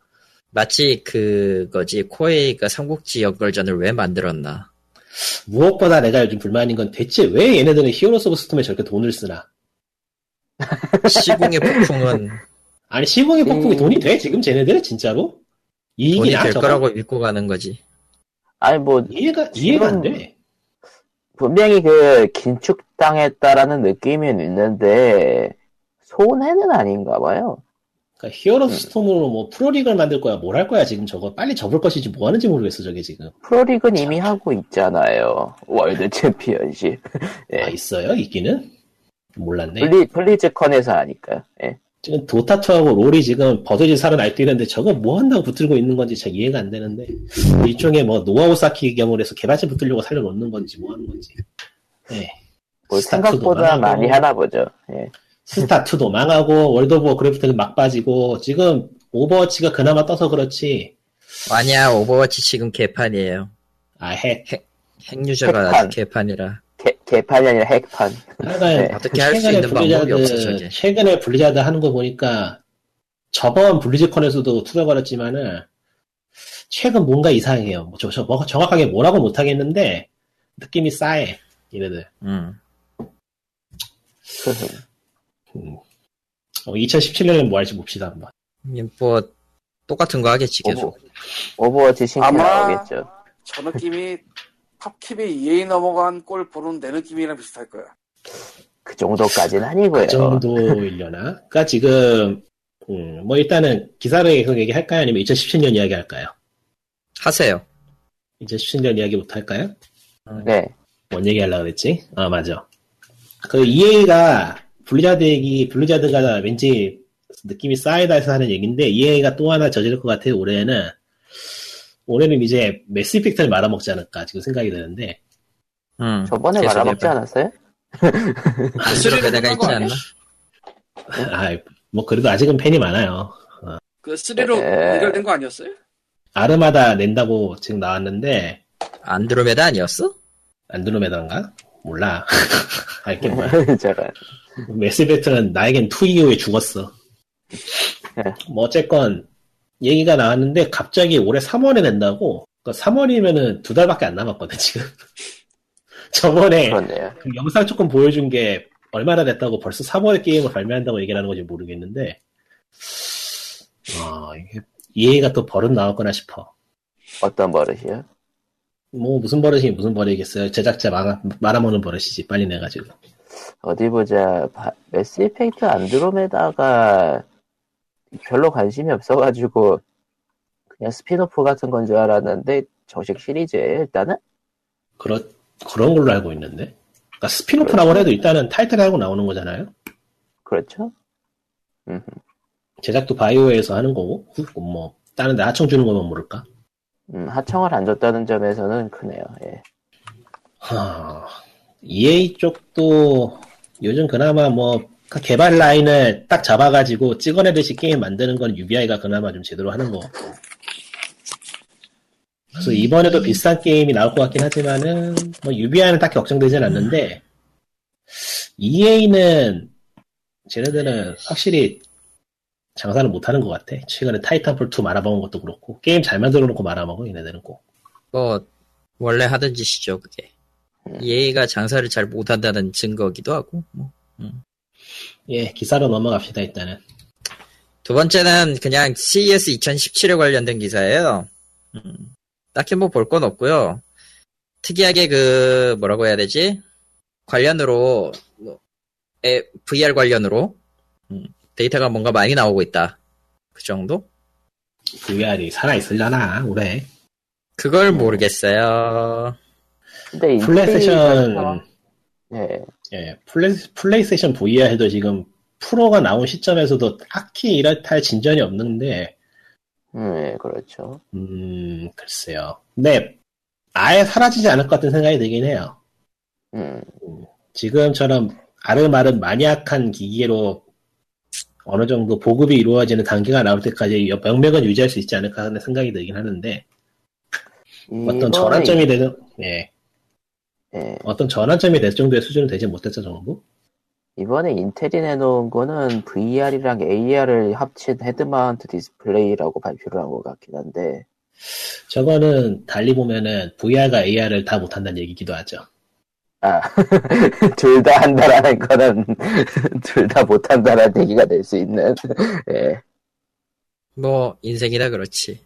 마치 그거지 코에이가 삼국지 영걸전을 왜 만들었나. 무엇보다 내가 요즘 불만인 건 대체 왜 얘네들은 Heroes of Storm에 저렇게 돈을 쓰나? 시공의 폭풍은 아니 시공의 폭풍이 음. 돈이 돼? 지금 쟤네들 진짜로? 돈이 이익이 나 될 저거? 거라고 믿고 가는 거지. 아니 뭐 이해가 이해가 안 돼. 분명히 그 긴축당했다라는 느낌은 있는데 손해는 아닌가 봐요. 그러니까 Heroes 음. Storm으로 뭐 프로리그를 만들 거야, 뭘 할 거야 지금 저거 빨리 접을 것이지 뭐 하는지 모르겠어 저게 지금. 프로리그는 이미 하고 있잖아요. World Championship. 예. 아 있어요 있기는? 몰랐네. 블리, BlizzCon에서 하니까. 예. 지금 Dota2하고 LoL이 지금 버젓이 살아 날뛰는데 저거 뭐 한다고 붙들고 있는 건지 잘 이해가 안 되는데 일종의 뭐 노하우 쌓기 겸을 해서 개발자 붙들려고 살려놓는 건지 뭐 하는 건지. 네. 뭐 생각보다 많이 하나 보죠. 예. Star2도 망하고 World of Warcraft는 막 빠지고 지금 Overwatch가 그나마 떠서 그렇지 아니야 Overwatch 지금 개판이에요. 아 핵. 핵유저가 핵판. 아직 개판이라. 개, 개판이 아니라 핵판. 하여간 네. 어떻게 할수 최근에 있는 방법이 없어, Blizzard- 저게. 최근에 블리자드 하는 거 보니까 저번 BlizzCon에서도 투자받았지만은 최근 뭔가 이상해요. 뭐 저, 저, 뭐 정확하게 뭐라고 못하겠는데 느낌이 싸해 얘네들. 음. 음. 2017년에 뭐 할지 봅시다 한번. 뭐 똑같은 거 하겠지 계속. 오버, Overwatch 신규 아마- 나오겠죠. 저 느낌이 PopCap이 EA 넘어간 꼴 보는 내 느낌이랑 비슷할 거야. 그 정도까지는 아니고요. 그 정도이려나? 그러니까 지금 음, 뭐 일단은 기사를 계속 얘기할까요? 아니면 2017년 이야기 할까요? 하세요. 2017년 이야기부터 할까요? 네. 뭔 얘기 하려고 그랬지? 아, 맞아. 그 EA가 Blizzard 얘기, Blizzard가 왠지 느낌이 쌓이다 해서 하는 얘기인데 EA가 또 하나 저지를 것 같아요, 올해는. 올해는 이제 매스 이펙트를 말아먹지 않을까 지금 생각이 드는데 음. 저번에 말아먹지 해봐. 않았어요? 그렇게 내가 있지 거 않나? 아, 뭐 그래도 아직은 팬이 많아요. 그 3로 에. 연결된 거 아니었어요? 아르마다 낸다고 지금 나왔는데 안드로메다 아니었어? 안드로메다인가? 몰라. 알게 뭐야. 저 런. 매스 이펙트는 나에겐 2 이후에 죽었어. 네. 뭐 어쨌건 얘기가 나왔는데 갑자기 올해 3월에 낸다고. 그러니까 3월이면은 두 달밖에 안 남았거든 지금. 저번에. 그 영상 조금 보여준 게 얼마나 됐다고 벌써 3월에 게임을 발매한다고 얘기를 하는 건지 모르겠는데, 아, 이게, EA가 또 버릇 나왔거나 싶어. 어떤 버릇이요? 뭐, 무슨 버릇이 무슨 버릇이겠어요. 제작자 말아, 말아먹는 버릇이지. 빨리 내가지고. 어디 보자. 바- Mass Effect Andromeda가 별로 관심이 없어가지고 그냥 스피노프 같은 건 줄 알았는데 정식 시리즈예요 일단은? 그런, 그런 걸로 알고 있는데. 그러니까 spin-off라고 해도 일단은 타이틀 하고 나오는 거잖아요. 그렇죠? 제작도 BioWare에서 하는 거고, 뭐, 다른 데 하청 주는 거면 모를까? 음, 하청을 안 줬다는 점에서는 크네요. 예. 하, EA 쪽도 요즘 그나마 뭐 개발 라인을 딱 잡아가지고 찍어내듯이 게임 만드는 건 UBI가 그나마 좀 제대로 하는 것 같고. 그래서 이번에도 비슷한 게임이 나올 것 같긴 하지만은 뭐 UBI는 딱히 걱정되진 않는데 EA는 쟤네들은 확실히 장사를 못하는 것 같아. 최근에 타이탄폴 2 말아먹은 것도 그렇고 게임 잘 만들어 놓고 말아먹어 얘네들은 꼭. 뭐 원래 하던 짓이죠 그게. EA가 장사를 잘 못한다는 증거기도 하고. 뭐. 예 기사로 넘어갑시다 일단은. 두 번째는 그냥 CES 2017에 관련된 기사예요. 음, 딱히 뭐 볼 건 없고요. 특이하게 그 뭐라고 해야 되지? 관련으로 뭐, 에, VR 관련으로 음, 데이터가 뭔가 많이 나오고 있다. 그 정도? VR이 살아있으려나 올해. 그걸 모르겠어요. 근데 이 플레이스테이션 예. 예, 플레이, 플레이스테이션 VR 해도 지금 프로가 나온 시점에서도 딱히 이렇다 할 진전이 없는데 음, 예, 그렇죠. 음 글쎄요. 근데 아예 사라지지 않을 것 같은 생각이 들긴 해요. 음, 지금처럼 알음알음 maniac한 기기로 어느 정도 보급이 이루어지는 단계가 나올 때까지 명맥은 유지할 수 있지 않을까 하는 생각이 들긴 하는데 어떤 전환점이 되는 예 예, 어떤 전환점이 될 정도의 수준은 되지 못했죠 정부. 이번에 인텔이 내놓은 거는 VR이랑 AR을 합친 head mount display라고 발표를 한 것 같긴 한데 저거는 달리 보면은 VR과 AR을 다 못한다는 얘기기도 하죠. 아, 둘 다 한다라는 거는 둘 다 못한다라는 얘기가 될 수 있는 예, 뭐 인텔이라 그렇지.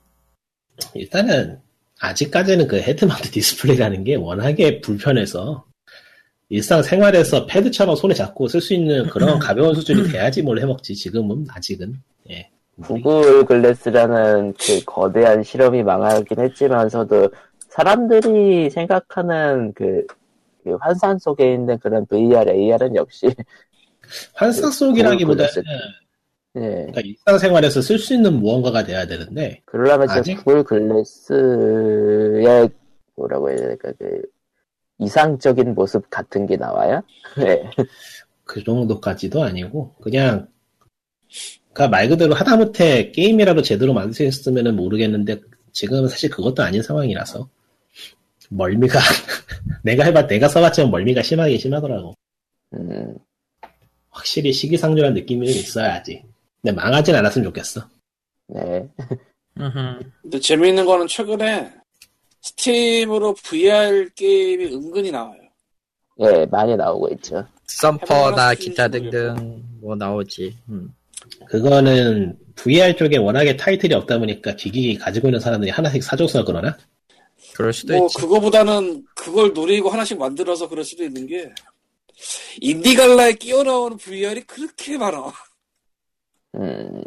일단은 아직까지는 그 head mount display라는 게 워낙에 불편해서 일상생활에서 패드처럼 손에 잡고 쓸 수 있는 그런 가벼운 수준이 돼야지 뭘 해먹지 지금은 아직은 예. 구글 글래스라는 그 거대한 실험이 망하긴 했지만서도 사람들이 생각하는 그, 그 환상 속에 있는 그런 VR, AR은 역시 환상 속이라기보다는 예, 그러니까 일상생활에서 쓸 수 있는 무언가가 돼야 되는데 그러려면 지금 아직? 구글 글래스의 뭐라고 해야 될까 그 이상적인 모습 같은 게 나와요? 네. 그 정도까지도 아니고 그냥 그러니까 말 그대로 하다못해 게임이라도 제대로 만들 수 있었으면 모르겠는데 지금은 사실 그것도 아닌 상황이라서 멀미가 내가 해봤 내가 써봤지만 멀미가 심하게 심하더라고 음, 확실히 시기상조한 느낌이 좀 있어야지 근데 망하진 않았으면 좋겠어 네. 근데 재미있는 거는 최근에 스팀으로 VR 게임이 은근히 나와요. 예, 많이 나오고 있죠. 썸퍼나 기타 등등 뭐 나오지. 음. 그거는 VR 쪽에 워낙에 타이틀이 없다 보니까 기기 가지고 있는 사람들이 하나씩 사줘서 그러나? 그럴 수도 뭐 있지. 그거보다는 그걸 노리고 하나씩 만들어서 그럴 수도 있는 게 인디갈라에 끼어 나오는 VR이 그렇게 많아. 음,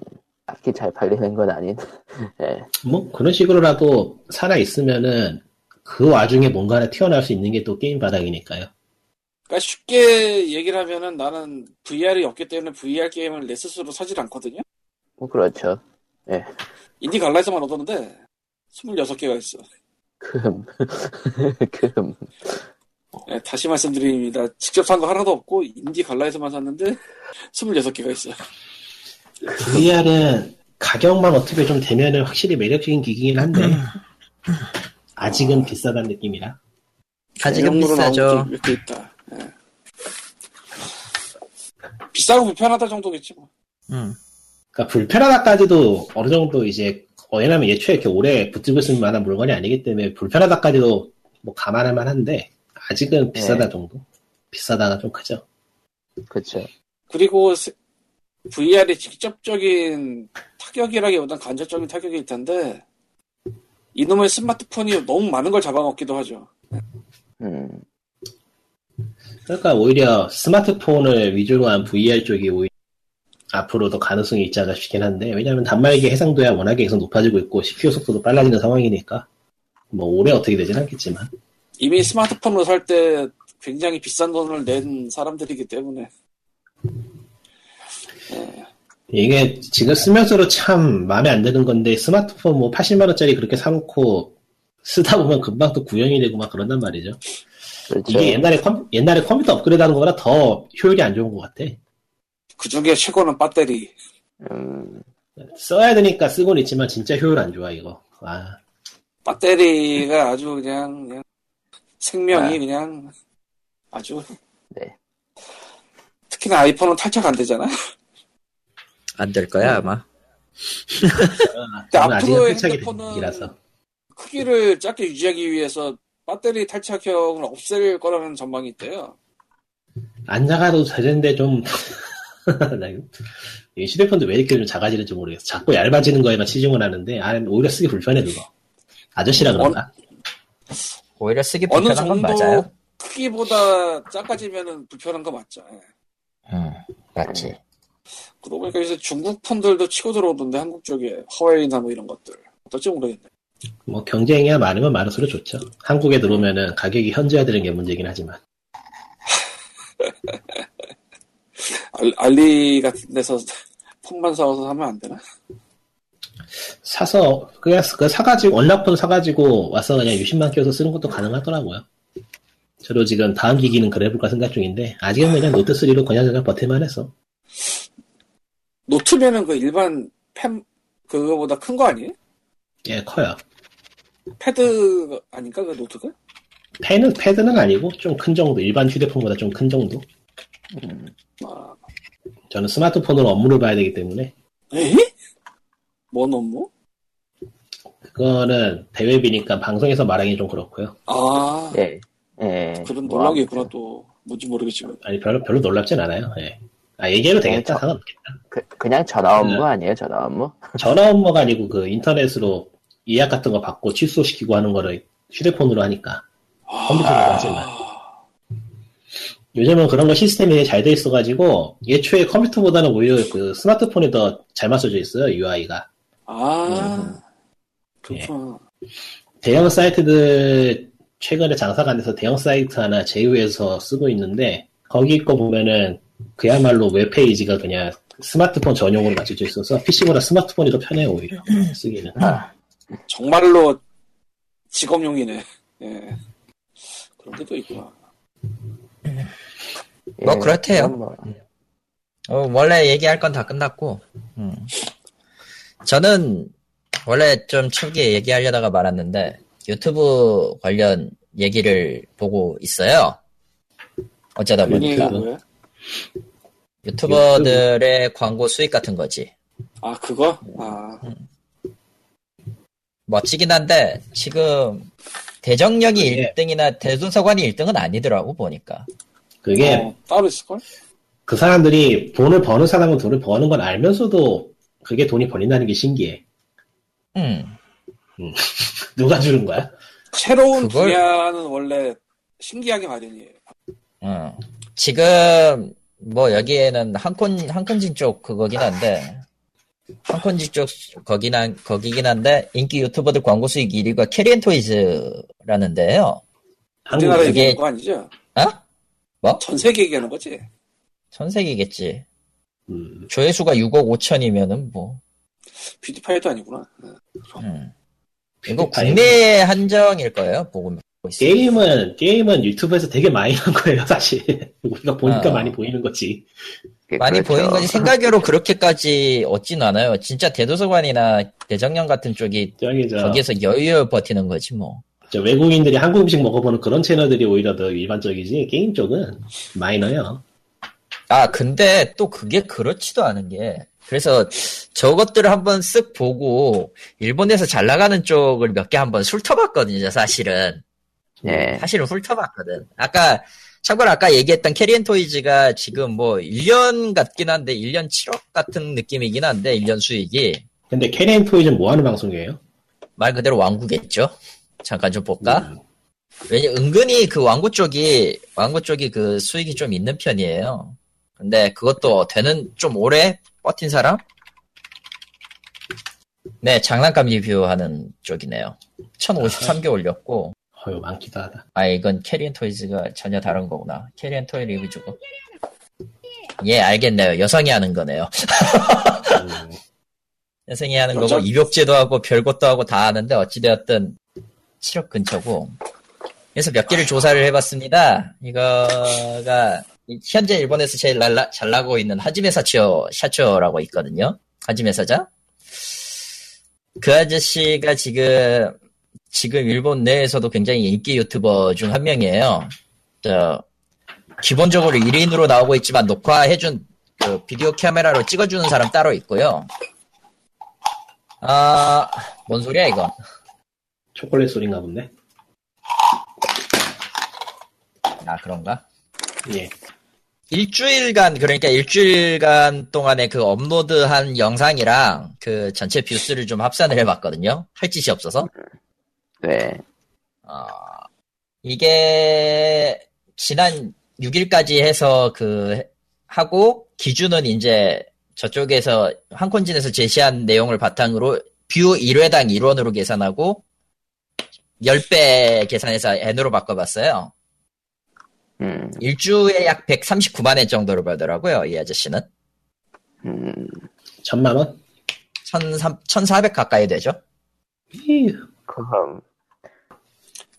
딱히 잘 팔리는 건 아닌. 예. 뭐 그런 식으로라도 살아 있으면은 그 와중에 뭔가 튀어나올 수 있는 게 또 게임 바닥이니까요. 그러니까 쉽게 얘기를 하면은 나는 VR이 없기 때문에 VR 게임을 내 스스로 사질 않거든요. 뭐 그렇죠. 인디 갈라에서만 얻었는데 26개가 있어. 금. 금. 예, 다시 말씀드립니다. 직접 산 거 하나도 없고 인디 갈라에서만 샀는데 26개가 있어. VR은 가격만 어떻게 좀 되면은 확실히 매력적인 기기긴 한데 아직은 비싸다는 느낌이라. 아직은 비싸죠. 게 이렇게 있다. 예. 비싸고 불편하다 정도겠지 뭐. 음. 그러니까 불편하다까지도 어느 정도 이제 어, 왜냐면 예초에 이렇게 오래 붙들고 있을 만한 물건이 아니기 때문에 불편하다까지도 뭐 감안할 만한데 아직은 비싸다 네. 정도. 비싸다가 좀 크죠. 그쵸. 그리고 세- VR이 직접적인 타격이라기보단 간접적인 타격일 텐데 이놈의 스마트폰이 너무 많은 걸 잡아먹기도 하죠. 음, 그러니까 오히려 스마트폰을 위주로 한 VR 쪽이 오히려 앞으로 더 가능성이 있지 않나 싶긴 한데 왜냐하면 단말기 해상도야 워낙에 계속 높아지고 있고 CPU 속도도 빨라지는 상황이니까 뭐 올해 어떻게 되진 않겠지만 이미 스마트폰으로 살 때 굉장히 비싼 돈을 낸 사람들이기 때문에 이게 지금 쓰면서도 참 마음에 안 드는 건데 스마트폰 뭐 80만 원짜리 그렇게 사놓고 쓰다 보면 금방 또 구형이 되고 막 그런단 말이죠. 그렇죠. 이게 옛날에 컴, 옛날에 컴퓨터 업그레이드 하는 거보다 더 효율이 안 좋은 것 같아. 그 중에 최고는 배터리. 음, 써야 되니까 쓰고는 있지만 진짜 효율 안 좋아 이거. 아 배터리가 아주 그냥, 그냥 생명이 아. 그냥 아주 네. 특히나 아이폰은 탈착 안 되잖아. 안 될 거야 아마. 저는 아직 앞으로의 한창이 핸드폰은 이라서 크기를 작게 유지하기 위해서 배터리 탈착형을 없앨 거라는 전망이 있대요. 안 작아도 되는데 좀 휴대폰도 왜 이렇게 좀 작아지는지 모르겠어. 자꾸 얇아지는 거에만 치중을 하는데 아, 오히려 쓰기 불편해 그거. 아저씨라 그런가? 오히려 쓰기 어느 불편한 건 정도 맞아요. 크기보다 작아지면 불편한 거 맞죠. 예. 음, 맞지. 그러고 보니까 요새 중국 폰들도 치고 들어오던데 한국 쪽에 화웨이나 뭐 이런 것들 어떨지 모르겠네. 뭐 경쟁이 많으면 많을수록 좋죠. 한국에 들어오면은 가격이 현저해지는 게 문제긴 하지만 알, 알리 같은 데서 폰만 사와서 하면 안 되나? 사서 그냥 그 사가지고 unlock폰 사가지고 와서 그냥 유심만 끼워서 쓰는 것도 가능하더라고요. 저도 지금 다음 기기는 그래볼까 생각 중인데 아직은 그냥 노트 3로 그냥 그냥 버틸만 해서 노트면은 그 일반 펜 그거보다 큰 거 아니에요? 예 커요. 패드 아닌가 그 노트가? 펜은 패드는 아니고 좀 큰 정도 일반 휴대폰보다 좀 큰 정도. 아, 저는 스마트폰으로 업무를 봐야 되기 때문에 에? 뭔 업무? 그거는 대회비니까 방송에서 말하기 좀 그렇고요. 아, 예. 예. 그런 뭐 논란이 있구나 또 뭔지 모르겠지만. 아니 별로 별로 놀랍진 않아요. 예. 아 얘기해도 되겠다 저- 상관없겠다. 그, 그냥 전화 업무 네. 아니에요, 전화 업무? 전화 업무가 아니고 그 인터넷으로 예약 같은 거 받고 취소시키고 하는 거를 휴대폰으로 하니까 컴퓨터로 하지만 요즘은 그런 거 시스템이 잘 돼 있어가지고 예초에 컴퓨터보다는 오히려 그 스마트폰이 더 잘 맞춰져 있어요 UI가 아, 그렇구나. 대형 사이트들 최근에 장사가 안 돼서 대형 사이트 하나 제휴해서 쓰고 있는데 거기 거 보면은 그야말로 웹페이지가 그냥 스마트폰 전용으로 맞춰져 있어서 PC보다 스마트폰이 더 편해요 오히려 쓰기는 정말로 직업용이네. 예. 그런 게 또 있구나. 뭐 그렇대요. 그건 뭐, 어, 원래 얘기할 건 다 끝났고, 음. 저는 원래 좀 초기에 얘기하려다가 말았는데, 유튜브 관련 얘기를 보고 있어요. 어쩌다 보니까. 유튜버들의 광고 수익 같은 거지. 아, 그거? 아, 멋지긴 한데, 지금 대정령이 예. 1등이나 대도서관이 1등은 아니더라고, 보니까. 그게 어, 따로 있을걸? 그 사람들이 돈을 버는 사람은 돈을 버는 건 알면서도 그게 돈이 벌린다는 게 신기해 음. 누가 주는 거야? 새로운 그걸- 분야는 원래 신기하게 마련이에요. 어. 지금 뭐 여기에는 한콘 한콘진 쪽 그거긴 한데 한콘진 쪽 거긴 한 거기긴 한데 인기 유튜버들 광고 수익 1위가 캐리앤토이즈라는데요. 우리나라 한국에 그게- 얘기하는 거 아니죠? 어? 전 세계 얘기하는 거지? 전 세계겠지. 음, 조회수가 6억 5천이면은 뭐 뷰티파이도 아니구나. 음. 이거 국내 한정일 거예요. 보고 있어요. 게임은 게임은 유튜브에서 되게 많이 한 거예요 사실 우리가 보니까 아. 많이 보이는 거지 그게 많이 그렇죠. 보이는 거지 생각외로 그렇게까지 얻진 않아요. 진짜 대도서관이나 대정령 같은 쪽이 저기 저, 거기에서 여유 버티는 거지 뭐. 저 외국인들이 한국 음식 먹어보는 그런 채널들이 오히려 더 일반적이지 게임 쪽은 마이너요 아, 근데 또 그게 그렇지도 않은 게, 그래서 저것들을 한번 쓱 보고, 일본에서 잘 나가는 쪽을 몇 개 한번 훑어봤거든요, 사실은. 예. 사실은 훑어봤거든. 아까, 참고로 아까 얘기했던 캐리앤토이즈가 지금 뭐, 1년 같긴 한데, 1년 7억 같은 느낌이긴 한데, 1년 수익이. 근데 캐리앤 토이즈는 뭐 하는 방송이에요? 말 그대로 완구겠죠? 잠깐 좀 볼까? 음, 왜냐, 은근히 그 완구 쪽이, 완구 쪽이 그 수익이 좀 있는 편이에요. 근데 그것도 되는, 좀 오래 버틴 사람? 네, 장난감 리뷰하는 쪽이네요. 1053개 올렸고, 어휴 많기도 하다 아, 이건 캐리앤 토이즈가 전혀 다른 거구나. 캐리앤 토이 리뷰 주고. 예, 알겠네요. 여성이 하는 거네요. 음, 여성이 하는 그렇죠. 거고, 입욕제도 하고, 별것도 하고 다 하는데, 어찌되었든, 7억 근처고. 그래서 몇 개를 조사를 해봤습니다. 이거가, 이- 현재 일본에서 제일 날라- 잘 나가고 있는 하지메 사치오, 샤초라고 있거든요. 하지메 사자. 그 아저씨가 지금, 지금 일본 내에서도 굉장히 인기 유튜버 중 한 명이에요. 저, 기본적으로 1인으로 나오고 있지만 녹화해준 그 비디오 카메라로 찍어주는 사람 따로 있고요. 아, 뭔 소리야, 이건. 초콜릿 소리인가 본데 아, 그런가? 예 일주일간, 그러니까 일주일간 동안에 그 업로드한 영상이랑 그 전체 view수를 좀 합산을 해봤거든요. 할 짓이 없어서. 네. 어, 이게 지난 6일까지 해서 그 하고 기준은 이제 저쪽에서 한콘진에서 제시한 내용을 바탕으로 view 1회당 1원으로 계산하고 10배 계산해서 엔으로 바꿔봤어요. 음, 일주에 약 139만 엔 정도로 벌더라고요, 이 아저씨는. 음, 천만 원? 1,400 가까이 되죠. 이, 그럼,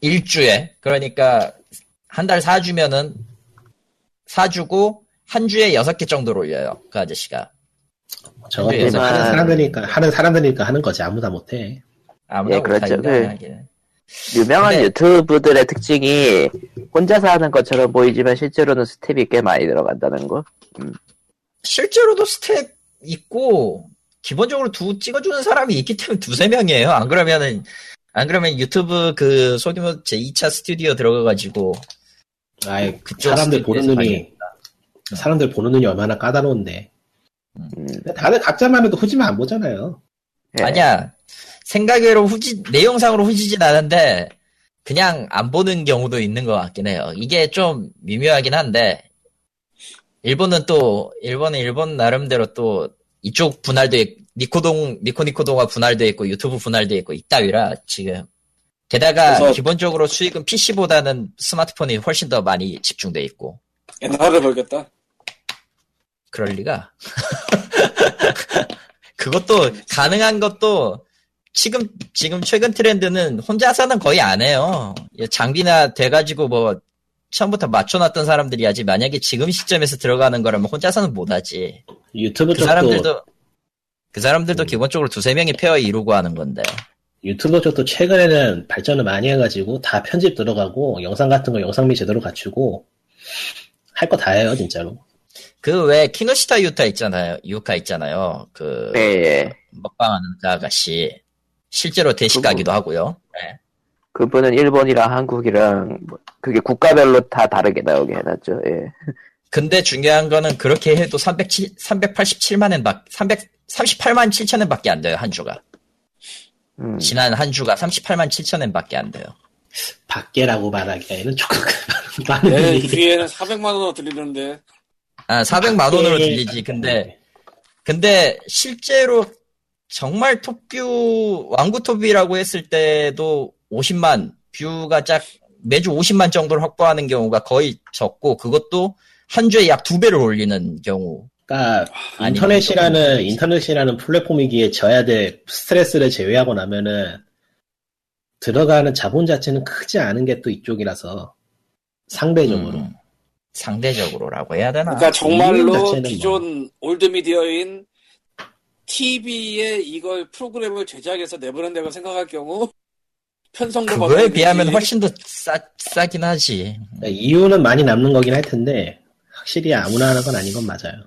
일주에. 그러니까 한 달 사주면은 사주고 한 주에 여섯 개 정도로 올려요. 그 아저씨가. 저것도 하지만- 하는 사람들이니까 하는 사람들이니까 하는 거지 아무나 못해 아무나 예, 그렇죠. 못하니까 그-. 유명한 근데- 유튜브들의 특징이 혼자서 하는 것처럼 보이지만 실제로는 스텝이 꽤 많이 들어간다는 거. 실제로도 스텝 있고 기본적으로 두 찍어주는 사람이 있기 때문에 두세 명이에요. 안 그러면은 안 그러면 유튜브 그 소규모 제 2차 스튜디오 들어가가지고 아이, 그쪽 사람들 보는 눈이, 사람들 보는 눈이 얼마나 까다로운데. 음, 근데 다들 각자만 해도 후지만 안 보잖아요. 예. 아니야 생각외로 후지 내용상으로 후지진 않은데 그냥 안 보는 경우도 있는 것 같긴 해요. 이게 좀 미묘하긴 한데 일본은 또 일본은 일본 나름대로 또 이쪽 분할도 있, 니코동 니코니코동화 분할도 있고 유튜브 분할도 있고 이따위라 지금 게다가 그래서- 기본적으로 수익은 PC보다는 스마트폰이 훨씬 더 많이 집중돼 있고 엔화를 벌겠다. 그럴 리가. 그것도 가능한 것도 지금 지금 최근 트렌드는 혼자서는 거의 안 해요. 장비나 돼가지고 뭐 처음부터 맞춰놨던 사람들이 하지 만약에 지금 시점에서 들어가는 거라면 혼자서는 못하지. 유튜브 그 쪽도, 사람들도 그 사람들도 음. 기본적으로 두세 명이 페어 이루고 하는 건데. 유튜브 쪽도 최근에는 발전을 많이 해가지고 다 편집 들어가고 영상 같은 거 영상미 제대로 갖추고 할 거 다 해요, 진짜로. 그외 키노시타 유타 있잖아요. 유카 있잖아요. 그 예, 예. 먹방하는 그 아가씨 실제로 대식가기도 하고요. 네. 그분은 일본이랑 한국이랑 뭐 그게 국가별로 다 다르게 나오게 해놨죠. 예. 근데 중요한 거는 그렇게 해도 307, 387만 엔 밖, 338만 7천 엔 밖에 안 돼요, 한 주가. 음, 지난 한 주가 38만 7천 엔 밖에 안 돼요. 밖에라고 말하기에는 조금 많은 내 얘기. 귀에는 400만 원으로 들리는데 아, 400만 원으로 들리지. 근데, 근데 실제로 정말 톱뷰, 왕구톱이라고 했을 때도 50만 뷰가 짝, 매주 50만 정도를 확보하는 경우가 거의 적고, 그것도 한 주에 약 두 배를 올리는 경우. 그러니까 아니, 인터넷이라는 인터넷이라는 플랫폼이기에 져야 될 스트레스를 제외하고 나면은 들어가는 자본 자체는 크지 않은 게 또 이쪽이라서 상대적으로 음, 상대적으로라고 해야 되나? 그러니까 이윤 정말로 자체는 뭐. 기존 old 미디어인 TV에 이걸 프로그램을 제작해서 내보낸다고 생각할 경우 편성도 그거에 비하면. 훨씬 더 싸, 싸긴 하지. 그러니까 이윤은 많이 남는 거긴 할 텐데 확실히 아무나 하는 건 아닌 건 맞아요.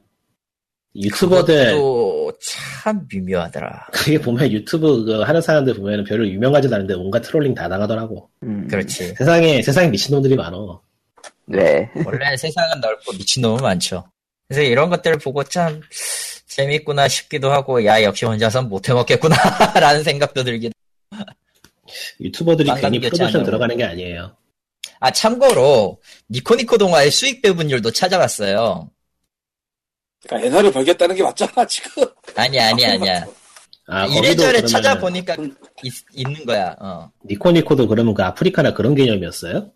유튜버들 또참 미묘하더라. 그게 보면 유튜브 그 하는 사람들 보면 별로 유명하지도 않은데 온갖 trolling 다 당하더라고. 음, 그렇지. 세상에 세상에 미친놈들이 많어. 네. 원래 세상은 넓고 미친놈은 많죠. 그래서 이런 것들을 보고 참 재밌구나 싶기도 하고, 야, 역시 혼자선 못해 먹겠구나, 라는 생각도 들기도. 유튜버들이 괜히 짱이라고. 들어가는 게 아니에요. 아, 참고로, 니코니코 동화의 수익 배분율도 찾아봤어요. 그러니까 엔화를 벌겠다는 게 맞잖아 지금. 아니, 아니, 아니야. 아, 이래저래 찾아보니까 있, 는 거야, 어. 니코니코도 그러면 그 아프리카나 그런 개념이었어요?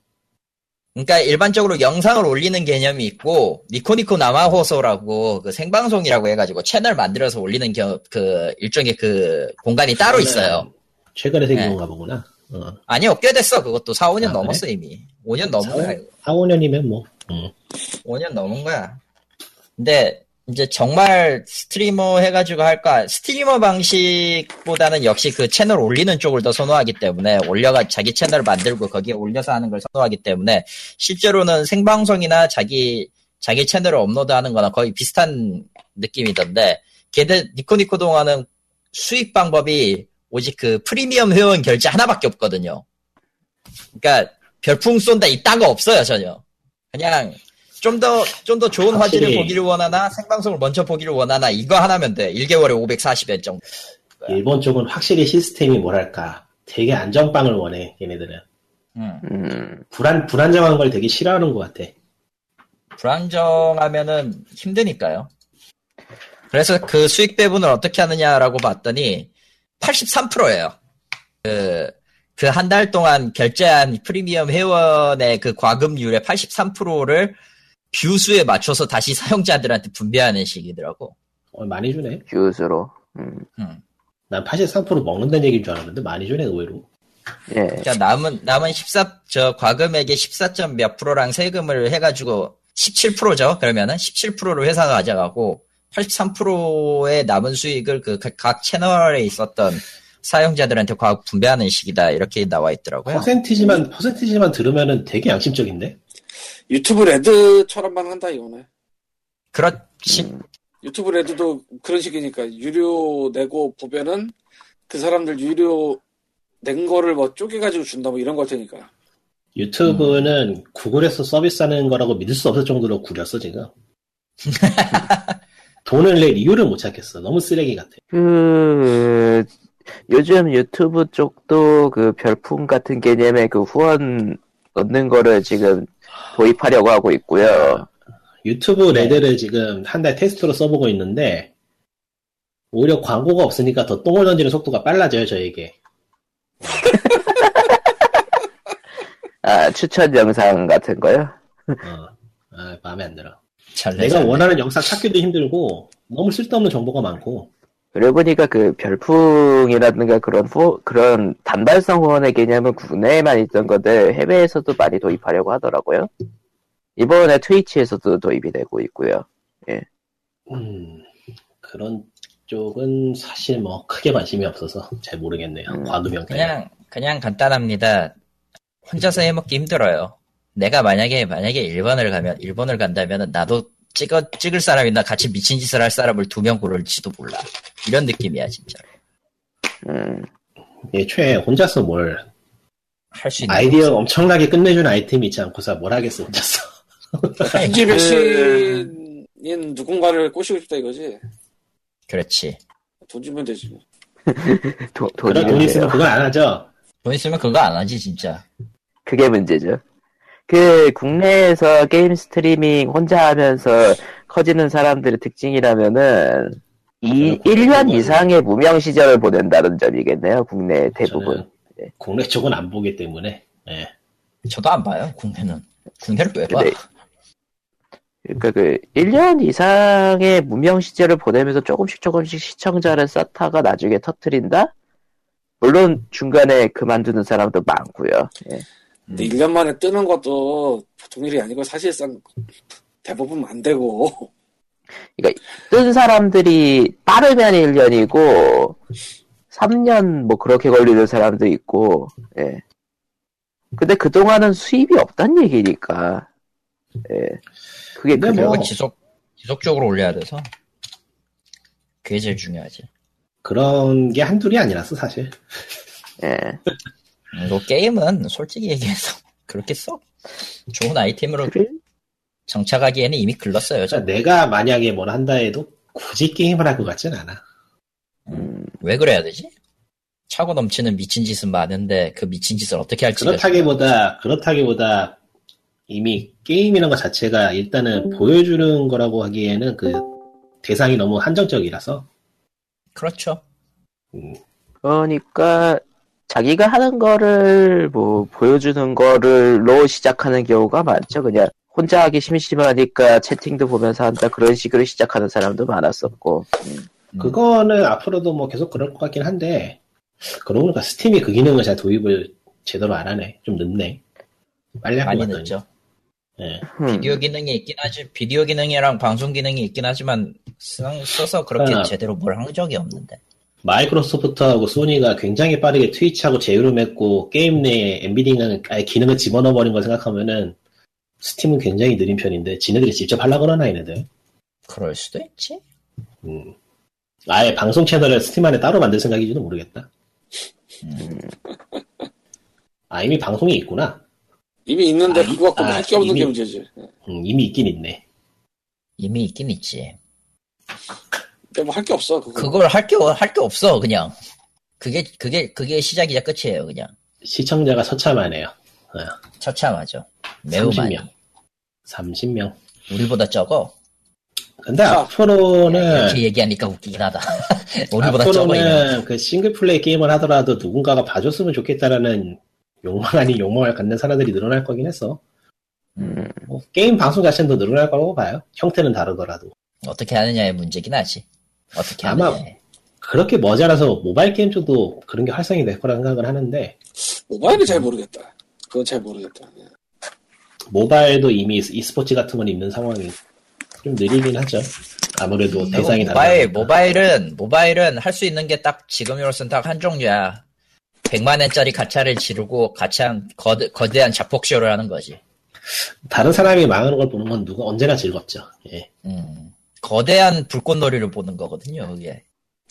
그러니까 일반적으로 영상을 올리는 개념이 있고 니코니코 生放送라고 그 생방송이라고 해가지고 채널 만들어서 올리는 겨, 그 일종의 그 공간이 따로 있어요. 최근에 생긴 네. 건가 보구나. 어. 아니요, 꽤 됐어. 그것도 4, 5년 아, 넘었어 이미. 5년 넘은 거야. 이거. 4, 5년이면 뭐. 음. 5년 넘은 거야. 근데 이제 정말 스트리머 해가지고 할까 스트리머 방식보다는 역시 그 채널 올리는 쪽을 더 선호하기 때문에 올려가 자기 채널 만들고 거기에 올려서 하는 걸 선호하기 때문에 실제로는 생방송이나 자기 자기 채널을 업로드하는 거나 거의 비슷한 느낌이던데 걔들 니코니코 동화는 수익 방법이 오직 그 프리미엄 회원 결제 하나밖에 없거든요. 그러니까 별풍 쏜다 거 없어요 전혀. 그냥 좀 더 좀 더 좋은 화질을 확실히- 보기를 원하나 생방송을 먼저 보기를 원하나 이거 하나면 돼. 1개월에 540엔 정도. 일본 쪽은 확실히 시스템이 뭐랄까. 되게 안정빵을 원해, 얘네들은. 음. 음, 불안, 불안정한 걸 되게 싫어하는 것 같아. 불안정하면은 힘드니까요. 그래서 그 수익 배분을 어떻게 하느냐라고 봤더니 83%예요. 그, 그 한 달 동안 결제한 프리미엄 회원의 그 과금률의 83%를 view수에 맞춰서 다시 사용자들한테 분배하는 식이더라고. 어, 많이 주네. view수로. 음, 음. 난 83% 먹는다는 얘기인 줄 알았는데 많이 주네, 의외로. 예. 그러니까 남은 남은 14, 저 과금액의 14. 몇 프로랑 세금을 해가지고 17%죠. 그러면은 17%를 회사가 가져가고 83%의 남은 수익을 그 각 채널에 있었던 사용자들한테 과학 분배하는 식이다 이렇게 나와 있더라고요. 퍼센티지만 퍼센티지만 들으면은 되게 양심적인데. 유튜브 레드처럼만 한다 이거네. 그렇지. 음, 유튜브 레드도 그런 식이니까 유료 내고 보면은 그 사람들 유료 낸 거를 뭐 쪼개가지고 준다 뭐 이런 걸 테니까. 유튜브는 구글에서 서비스하는 거라고 믿을 수 없을 정도로 구렸어 지금. 돈을 낼 이유를 못 찾겠어. 너무 쓰레기 같아. 그 요즘 유튜브 쪽도 그 별풍 같은 개념의 그 후원 얻는 거를 지금 도입하려고 하고 있고요. 유튜브 레드를 지금 한 달 테스트로 써보고 있는데 오히려 광고가 없으니까 더 똥을 던지는 속도가 빨라져요 저에게. 아 추천 영상 같은 거요. 어, 아, 마음에 안 들어. 잘내 내가. 원하는 영상 찾기도 힘들고 너무 쓸데없는 정보가 많고 그러고 보니까 그 별풍이라든가 그런 후, 그런 단발성 후원의 개념은 국내에만 있던 것들 해외에서도 많이 도입하려고 하더라고요. 이번에 트위치에서도 도입이 되고 있고요. 음, 그런 쪽은 사실 뭐 크게 관심이 없어서 잘 모르겠네요. 음, 과도명 때문에. 그냥 그냥 간단합니다. 혼자서 해먹기 힘들어요. 내가 만약에 만약에 일본을 가면 일본을 간다면 나도 찍어 찍을 사람이나 같이 미친 짓을 할 사람을 두 명 고를지도 몰라. 이런 느낌이야 진짜. 음, 애초에 혼자서 뭘 할수 있는 아이디어 엄청나게 끝내준 아이템이 있지 않고서 뭘 하겠어 혼자서. 그- 백신인 누군가를 꼬시고 싶다 이거지. 그렇지. 돈 주면 되지. 뭐. 도, 그런 돈이 돈 있으면. 그건 안 하죠. 돈 있으면 그거 안 하지 진짜. 그게 문제죠. 그 국내에서 게임 스트리밍 혼자 하면서 커지는 사람들의 특징이라면은 이 저는 1년 그건- 이상의 무명 시절을 보낸다는 점이겠네요. 국내 대부분. 저는 국내 쪽은 안 보기 때문에. 예. 저도 안 봐요 국내는. 국내를 왜 봐? 근데 그러니까 그 1년 이상의 무명 시절을 보내면서 조금씩 조금씩 시청자를 쌓다가 나중에 터트린다? 물론 중간에 그만두는 사람도 많고요. 예. 근데 1년 만에 뜨는 것도 보통 일이 아니고 사실상 대부분 안 되고. 뜬 사람들이 빠르면 1년이고 3년 뭐 그렇게 걸리는 사람도 있고 예. 근데 그동안은 수입이 없단 얘기니까 예. 그게 근데. 뭐- 지속 지속적으로 올려야 돼서 그게 제일 중요하지. 그런 게 한둘이 아니라서 사실. 예. 음, 뭐 게임은 솔직히 얘기해서 그렇게 써 좋은 아이템으로 그래? 정착하기에는 이미 글렀어요. 저. 그러니까 내가 만약에 뭘 한다 해도 굳이 게임을 할 것 같진 않아. 음, 왜 그래야 되지? 차고 넘치는 미친 짓은 많은데 그 미친 짓을 어떻게 할지 그렇다기보다 그렇다기보다 이미 게임이라는 것 자체가 일단은 보여주는 거라고 하기에는 그 대상이 너무 한정적이라서 그렇죠. 음, 그러니까 자기가 하는 거를 뭐 보여주는 거를로 시작하는 경우가 많죠. 그냥 혼자 하기 심심하니까 채팅도 보면서 한다 그런 식으로 시작하는 사람도 많았었고. 음. 음. 그거는 앞으로도 뭐 계속 그럴 것 같긴 한데 그러고 보니까 스팀이 그 기능을 잘 도입을 제대로 안 하네. 좀 늦네. 빨리 많이. 늦죠. 예. 음. 비디오 기능이 있긴 하지. 비디오 기능이랑 방송 기능이 있긴 하지만 쓰- 써서 그렇게 아. 제대로 뭘 한 적이 없는데. 마이크로소프트하고 소니가 굉장히 빠르게 트위치하고 제휴를 맺고 게임 내에 embedding을 아예 기능을 집어넣어 버린 걸 생각하면은 스팀은 굉장히 느린 편인데 지네들이 직접 하려고 그러나 얘네들 그럴 수도 있지. 음. 아예 방송 채널을 스팀 안에 따로 만들 생각인지도 모르겠다 음. 아 이미 방송이 있구나 이미 있는데 아, 그거 갖고 아, 할게 없는 게 이미- 문제지. 음, 이미 있긴 있네 이미 있긴 있지. 근데 뭐 할 게 없어. 그거. 그걸 할 게 할 게 없어 그냥. 그게 그게 그게 시작이자 끝이에요 그냥. 시청자가 처참하네요 처참하죠. 매우 30명. 많이. 30명 우리보다 적어. 근데 자, 앞으로는 이렇게 얘기하니까 웃기긴 하다. 우리보다. 앞으로는 그 싱글 플레이 게임을 하더라도 누군가가 봐줬으면 좋겠다라는 욕망 아닌 욕망을 갖는 사람들이 늘어날 거긴 했어. 음. 뭐 게임 방송 자체는 더 늘어날 거라고 봐요. 형태는 다르더라도. 어떻게 하느냐의 문제긴 하지. 어떻게 아마- 하느냐. 그렇게 머지않아서 모바일 게임 쪽도 그런 게 활성이 될 거라 생각을 하는데, 모바일은 잘 모르겠다. 그건 잘 모르겠다. 예. 모바일도 이미 e스포츠 같은 건 있는 상황이, 좀 느리긴 하죠. 아무래도 대상이 모바일 다르니까. 모바일은 모바일은 할 수 있는 게 딱 지금으로서는 딱한 종류야. 100만 원짜리 가차를 지르고 가차한 거대, 거대한 자폭쇼를 하는 거지. 다른 사람이 망하는 걸 보는 건 누가 언제나 즐겁죠. 예. 음, 거대한 불꽃놀이를 보는 거거든요, 그게.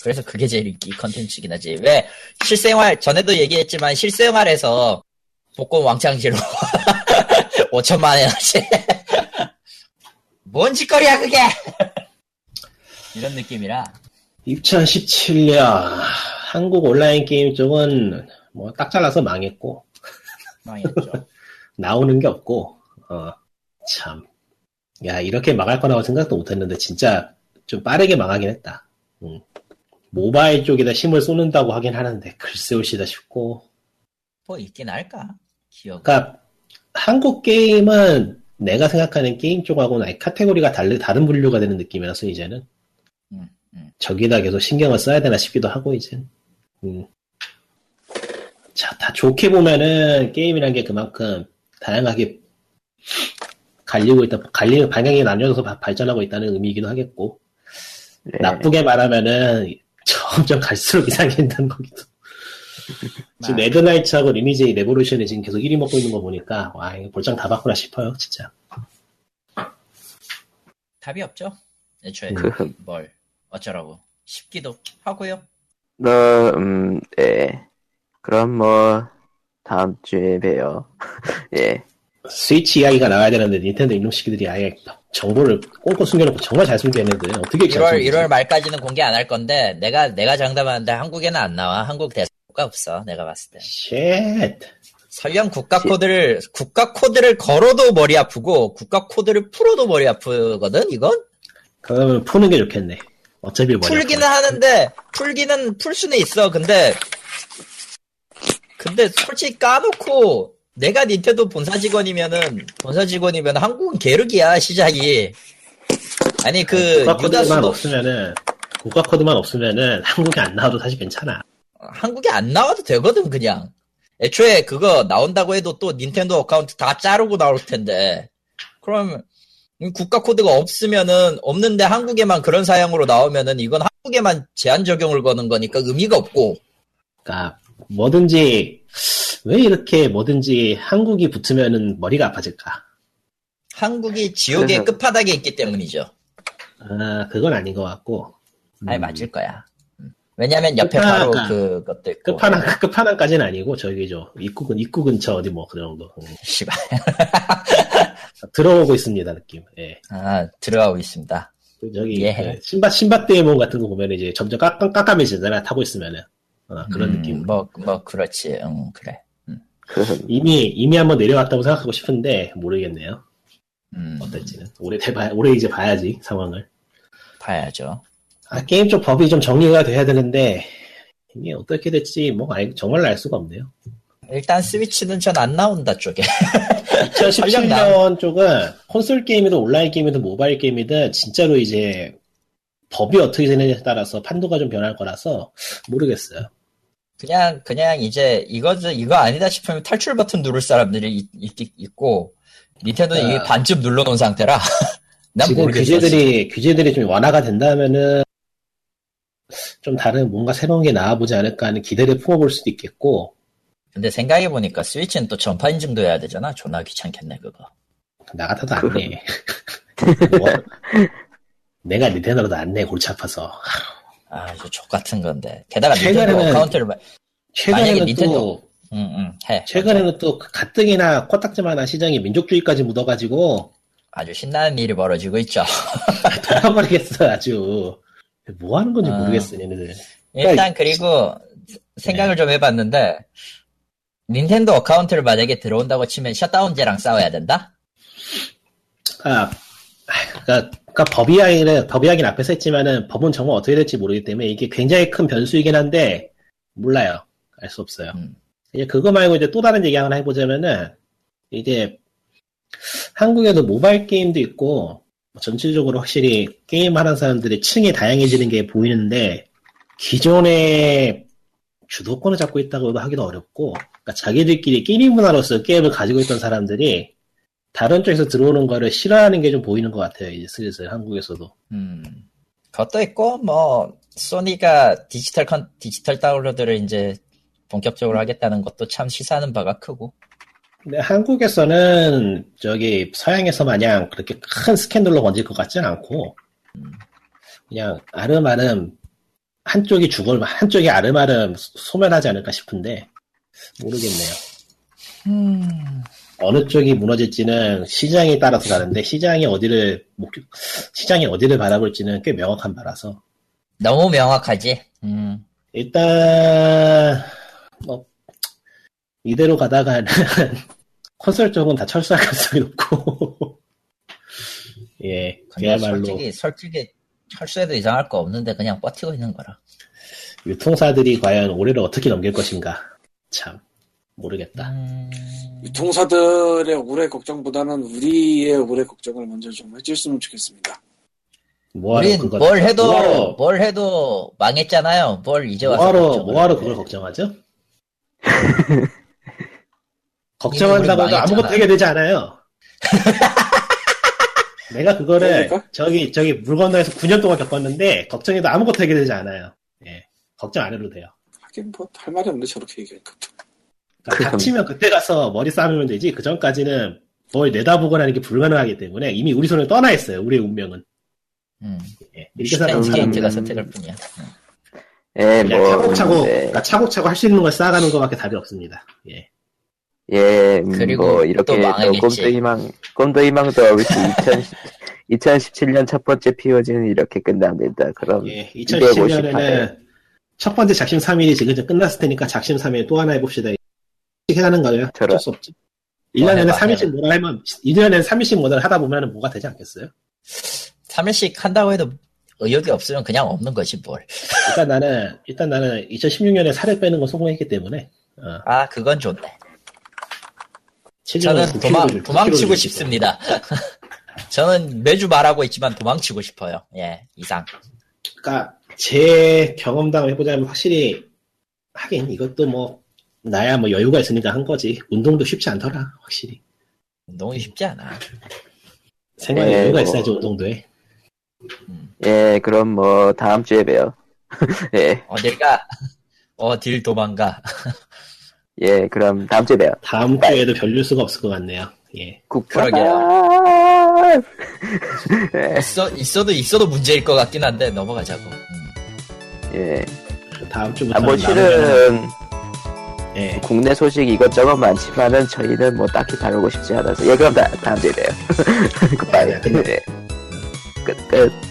그래서 그게 제일 인기 컨텐츠긴 하지. 왜, 실생활, 전에도 얘기했지만, 실생활에서 복권 왕창 지르고, 5천만 원어치. 뭔 짓거리야, 그게! 이런 느낌이라. 2017년 한국 온라인 게임 쪽은 뭐 딱 잘라서 망했고 망했죠. 나오는 게 없고 어, 참. 야 이렇게 망할 거라고 생각도 못 했는데 진짜 좀 빠르게 망하긴 했다. 음. 모바일 쪽에다 힘을 쏟는다고 하긴 하는데 글쎄 올시다 싶고 뭐 있긴 할까? 기억. 그러니까 한국 게임은 내가 생각하는 게임 쪽하고는 아예 카테고리가 다르, 다른 분류가 되는 느낌이라서 이제는 음, 음. 저기다 계속 신경을 써야 되나 싶기도 하고 이제 음. 자, 다 좋게 보면은 게임이란 게 그만큼 다양하게 갈리고 있다, 갈리는 방향이 나뉘어서 바- 발전하고 있다는 의미이기도 하겠고 네. 나쁘게 말하면은 점점 갈수록 이상해진다는 거기도. 지금 아. 레드나이츠하고 리니지 레보루션이 지금 계속 1위 먹고 있는 거 보니까 와 이거 볼장 다 바꾸나 싶어요 진짜. 답이 없죠? 애초에 그, 뭘 어쩌라고 싶기도 하고요. 뭐, 음, 네. 그럼 뭐, 다음 주에 봬요. 예. 스위치 이야기가 나와야 되는데 닌텐도 이놈시키들이 아예 정보를 꽁꽁 숨겨놓고 정말 잘 숨겨 애들 어떻게 이렇게 잘 1월 숨기지? 1월 말까지는 공개 안 할 건데 내가 내가 장담하는데 한국에는 안 나와. 한국 대사 가 없어. 내가 봤을 때. shit. 설령 국가 코드를 국가 코드를 걸어도 머리 아프고 국가 코드를 풀어도 머리 아프거든. 이건 그러면 푸는 게 좋겠네. 어차피 머리 풀기는 아파. 하는데 풀기는 풀 수는 있어. 근데 근데 솔직히 까놓고 내가 닌텐도 본사 직원이면은 본사 직원이면 한국은 계륵이야 시작이. 아니 그 국가 코드만 없으면은 국가 코드만 없으면은 한국에 안 나와도 사실 괜찮아. 한국에 안 나와도 되거든 그냥. 애초에 그거 나온다고 해도 또 닌텐도 account 다 자르고 나올 텐데. 그럼 국가 코드가 없으면은 없는데 한국에만 그런 사양으로 나오면은 이건 한국에만 제한 적용을 거는 거니까 의미가 없고 그러니까 뭐든지 왜 이렇게 뭐든지 한국이 붙으면은 머리가 아파질까? 한국이 지옥의 그래서- 끝바닥에 있기 때문이죠. 아 그건 아닌 것 같고. 아니 음, 맞을 거야. 음. 왜냐면 옆에 끝바닥- 바로 그것도 있고. 끝판왕 끝판왕까지는 아니고 저기죠 입구 근 입구 근처 어디 뭐 그 정도 음. 씨발. 들어오고 있습니다 느낌. 예. 아 들어가고 있습니다. 그 저기 예. 그 신바 신바데몬 같은 거 보면 이제 점점 깜깜 깜깜해지잖아 타고 있으면은 어, 그런 음, 느낌. 뭐, 뭐, 그렇지. 응, 그래. 그, 이미 이미 한번 내려왔다고 생각하고 싶은데 모르겠네요. 음, 어떨지는 올해 대봐 올해 이제 봐야지 상황을. 봐야죠. 아, 게임 쪽 법이 좀 정리가 돼야 되는데 이게 어떻게 될지 뭐 알- 정말 알 수가 없네요. 일단 스위치는 전 안 나온다 쪽에. 설령 2017년 쪽은 콘솔 게임이든 온라인 게임이든 모바일 게임이든 진짜로 이제 법이 어떻게 되느냐에 따라서 판도가 좀 변할 거라서 모르겠어요. 그냥, 그냥 이제 이거, 이거 아니다 싶으면 탈출 버튼 누를 사람들이 있, 있, 있고, 닌텐도는 아. 이게 반쯤 눌러놓은 상태라. 난 지금 모르겠어. 규제들이 규제들이 좀 완화가 된다면은 좀 다른 뭔가 새로운 게 나와보지 않을까 하는 기대를 품어볼 수도 있겠고 근데 생각해보니까 스위치는 또 전파 인증도 해야 되잖아. 존나 귀찮겠네, 그거. 나 같아도 안 내. 뭐, 내가 닌텐도로도 안 내 골치 아파서 아, 저 족같은 건데. 게다가 닌텐도 최근에는- 어카운트를, 마- 최근에는 닌텐도- 또 응, 응, 해. 최근에는 또 가뜩이나 코딱지만한 시장에 민족주의까지 묻어가지고 아주 신나는 일이 벌어지고 있죠. 돌아버리겠어 아주 뭐 하는 건지 아. 모르겠어 얘네들 일단 그리고 생각을 좀 해봤는데 닌텐도 account를 만약에 들어온다고 치면 셧다운제랑 싸워야 된다? 아, 그러니까, 그러니까 법 이야기는 법 이야기는 앞에서 했지만은 법은 정말 어떻게 될지 모르기 때문에 이게 굉장히 큰 변수이긴 한데 몰라요 알 수 없어요 음. 이제 그거 말고 이제 또 다른 얘기 하나 해보자면은 이제 한국에도 모바일 게임도 있고 전체적으로 확실히 게임하는 사람들의 층이 다양해지는 게 보이는데 기존의 주도권을 잡고 있다고 하기도 어렵고 그러니까 자기들끼리 게임 문화로서 게임을 가지고 있던 사람들이 다른 쪽에서 들어오는 거를 싫어하는 게 좀 보이는 것 같아요. 이제 슬슬 한국에서도. 음. 그것도 있고, 뭐, 소니가 디지털 컨, 디지털 다운로드를 이제 본격적으로 하겠다는 것도 참 시사하는 바가 크고. 근데 한국에서는 저기 서양에서 마냥 그렇게 큰 스캔들로 번질 것 같진 않고 그냥 아름아름 한쪽이 죽을 한쪽이 아름아름 소멸하지 않을까 싶은데 모르겠네요. 음. 어느 쪽이 무너질지는 시장에 따라서 다른데 시장이 어디를 목 시장이 어디를 바라볼지는 꽤 명확한 바라서 너무 명확하지. 음. 일단 뭐 이대로 가다가는 콘솔 쪽은 다 철수할 가능성이 높고 예 그야말로 솔직히, 솔직히, 철수해도 이상할 거 없는데 그냥 버티고 있는 거라. 유통사들이 과연 올해를 어떻게 넘길 것인가 참 모르겠다 음. 유통사들의 올해 걱정보다는 우리의 올해 걱정을 먼저 좀 해줬으면 좋겠습니다. 뭐하러 뭘 해도, 뭐하러, 뭘 해도 망했잖아요. 뭘 이제 와서. 뭐하러, 뭐하러 해. 그걸 걱정하죠? 걱정한다고 해도 아무것도 망했잖아. 해결되지 않아요. 내가 그거를 그러니까? 저기 저기 물 건너에서 9년 동안 겪었는데 걱정해도 아무것도 해결되지 않아요. 예, 걱정 안 해도 돼요. 하긴 뭐 할 말이 없네 저렇게 얘기하니까. 그러니까. 닥치면 그때 가서 머리 싸매면 되지 그 전까지는 뭘 내다보거나 하는 게 불가능하기 때문에 이미 우리 손을 떠나 있어요. 우리의 운명은. 음. 예, 이렇게 인게이트가 음. 선택할 뿐이야. 음. 예, 그냥 뭐, 차곡차곡 네. 그러니까 차곡차곡 할 수 있는 걸 쌓아가는 것밖에 답이 없습니다. 예. 예, 음, 그리고 뭐, 또 이렇게 또 망하겠지. 꿈도 희망, 꿈도 희망도 없이 2010, 2017년 첫 번째 POG는 이렇게 끝납니다. 그럼, 예, 258 2017년에는 회. 첫 번째 작심 3일이 지금 이제 끝났을 테니까 작심 3일 또 하나 해봅시다. 이렇게 하는 거예요. 어쩔 저런. 수 없죠. 1년에는 해봐, 3일씩 뭐라 하면, 1년에는 3일씩 뭐라 하다 보면 뭐가 되지 않겠어요? 3일씩 한다고 해도 의욕이 없으면 그냥 없는 거지, 뭘. 일단 나는, 일단 나는 2016년에 살을 빼는 거 성공했기 때문에, 어, 아, 그건 좋네. 저는 9kg 도망, 를- 9kg 를 도망치고. 싶습니다. 저는 매주 말하고 있지만 도망치고 싶어요. 예, 이상. 그러니까 제 경험담을 해보자면 확실히 하긴 이것도 뭐 나야 뭐 여유가 있으니까 한 거지 운동도 쉽지 않더라 확실히 운동이 쉽지 않아. 생활에 예, 여유가 뭐. 있어야지 운동도 해 예, 그럼 뭐, 다음 주에 봬요. 예, 어딜 가? 어딜 도망가? 예, 그럼 다음 주에 봬요. 다음 주에도 별 뉴스가 없을 것 같네요 예 국가가 예, 있어, 있어도 있어도 문제일 것 같긴 한데 넘어가자고. 음. 예. 다음 주부터 아, 뭐, 실은, 예 국내 소식 이것저것 많지만은 저희는 뭐 딱히 다루고 싶지 않아서. 예, 그럼 다, 다음 주에 봬요. 굿바이. 네, 네. 예. 끝, 끝.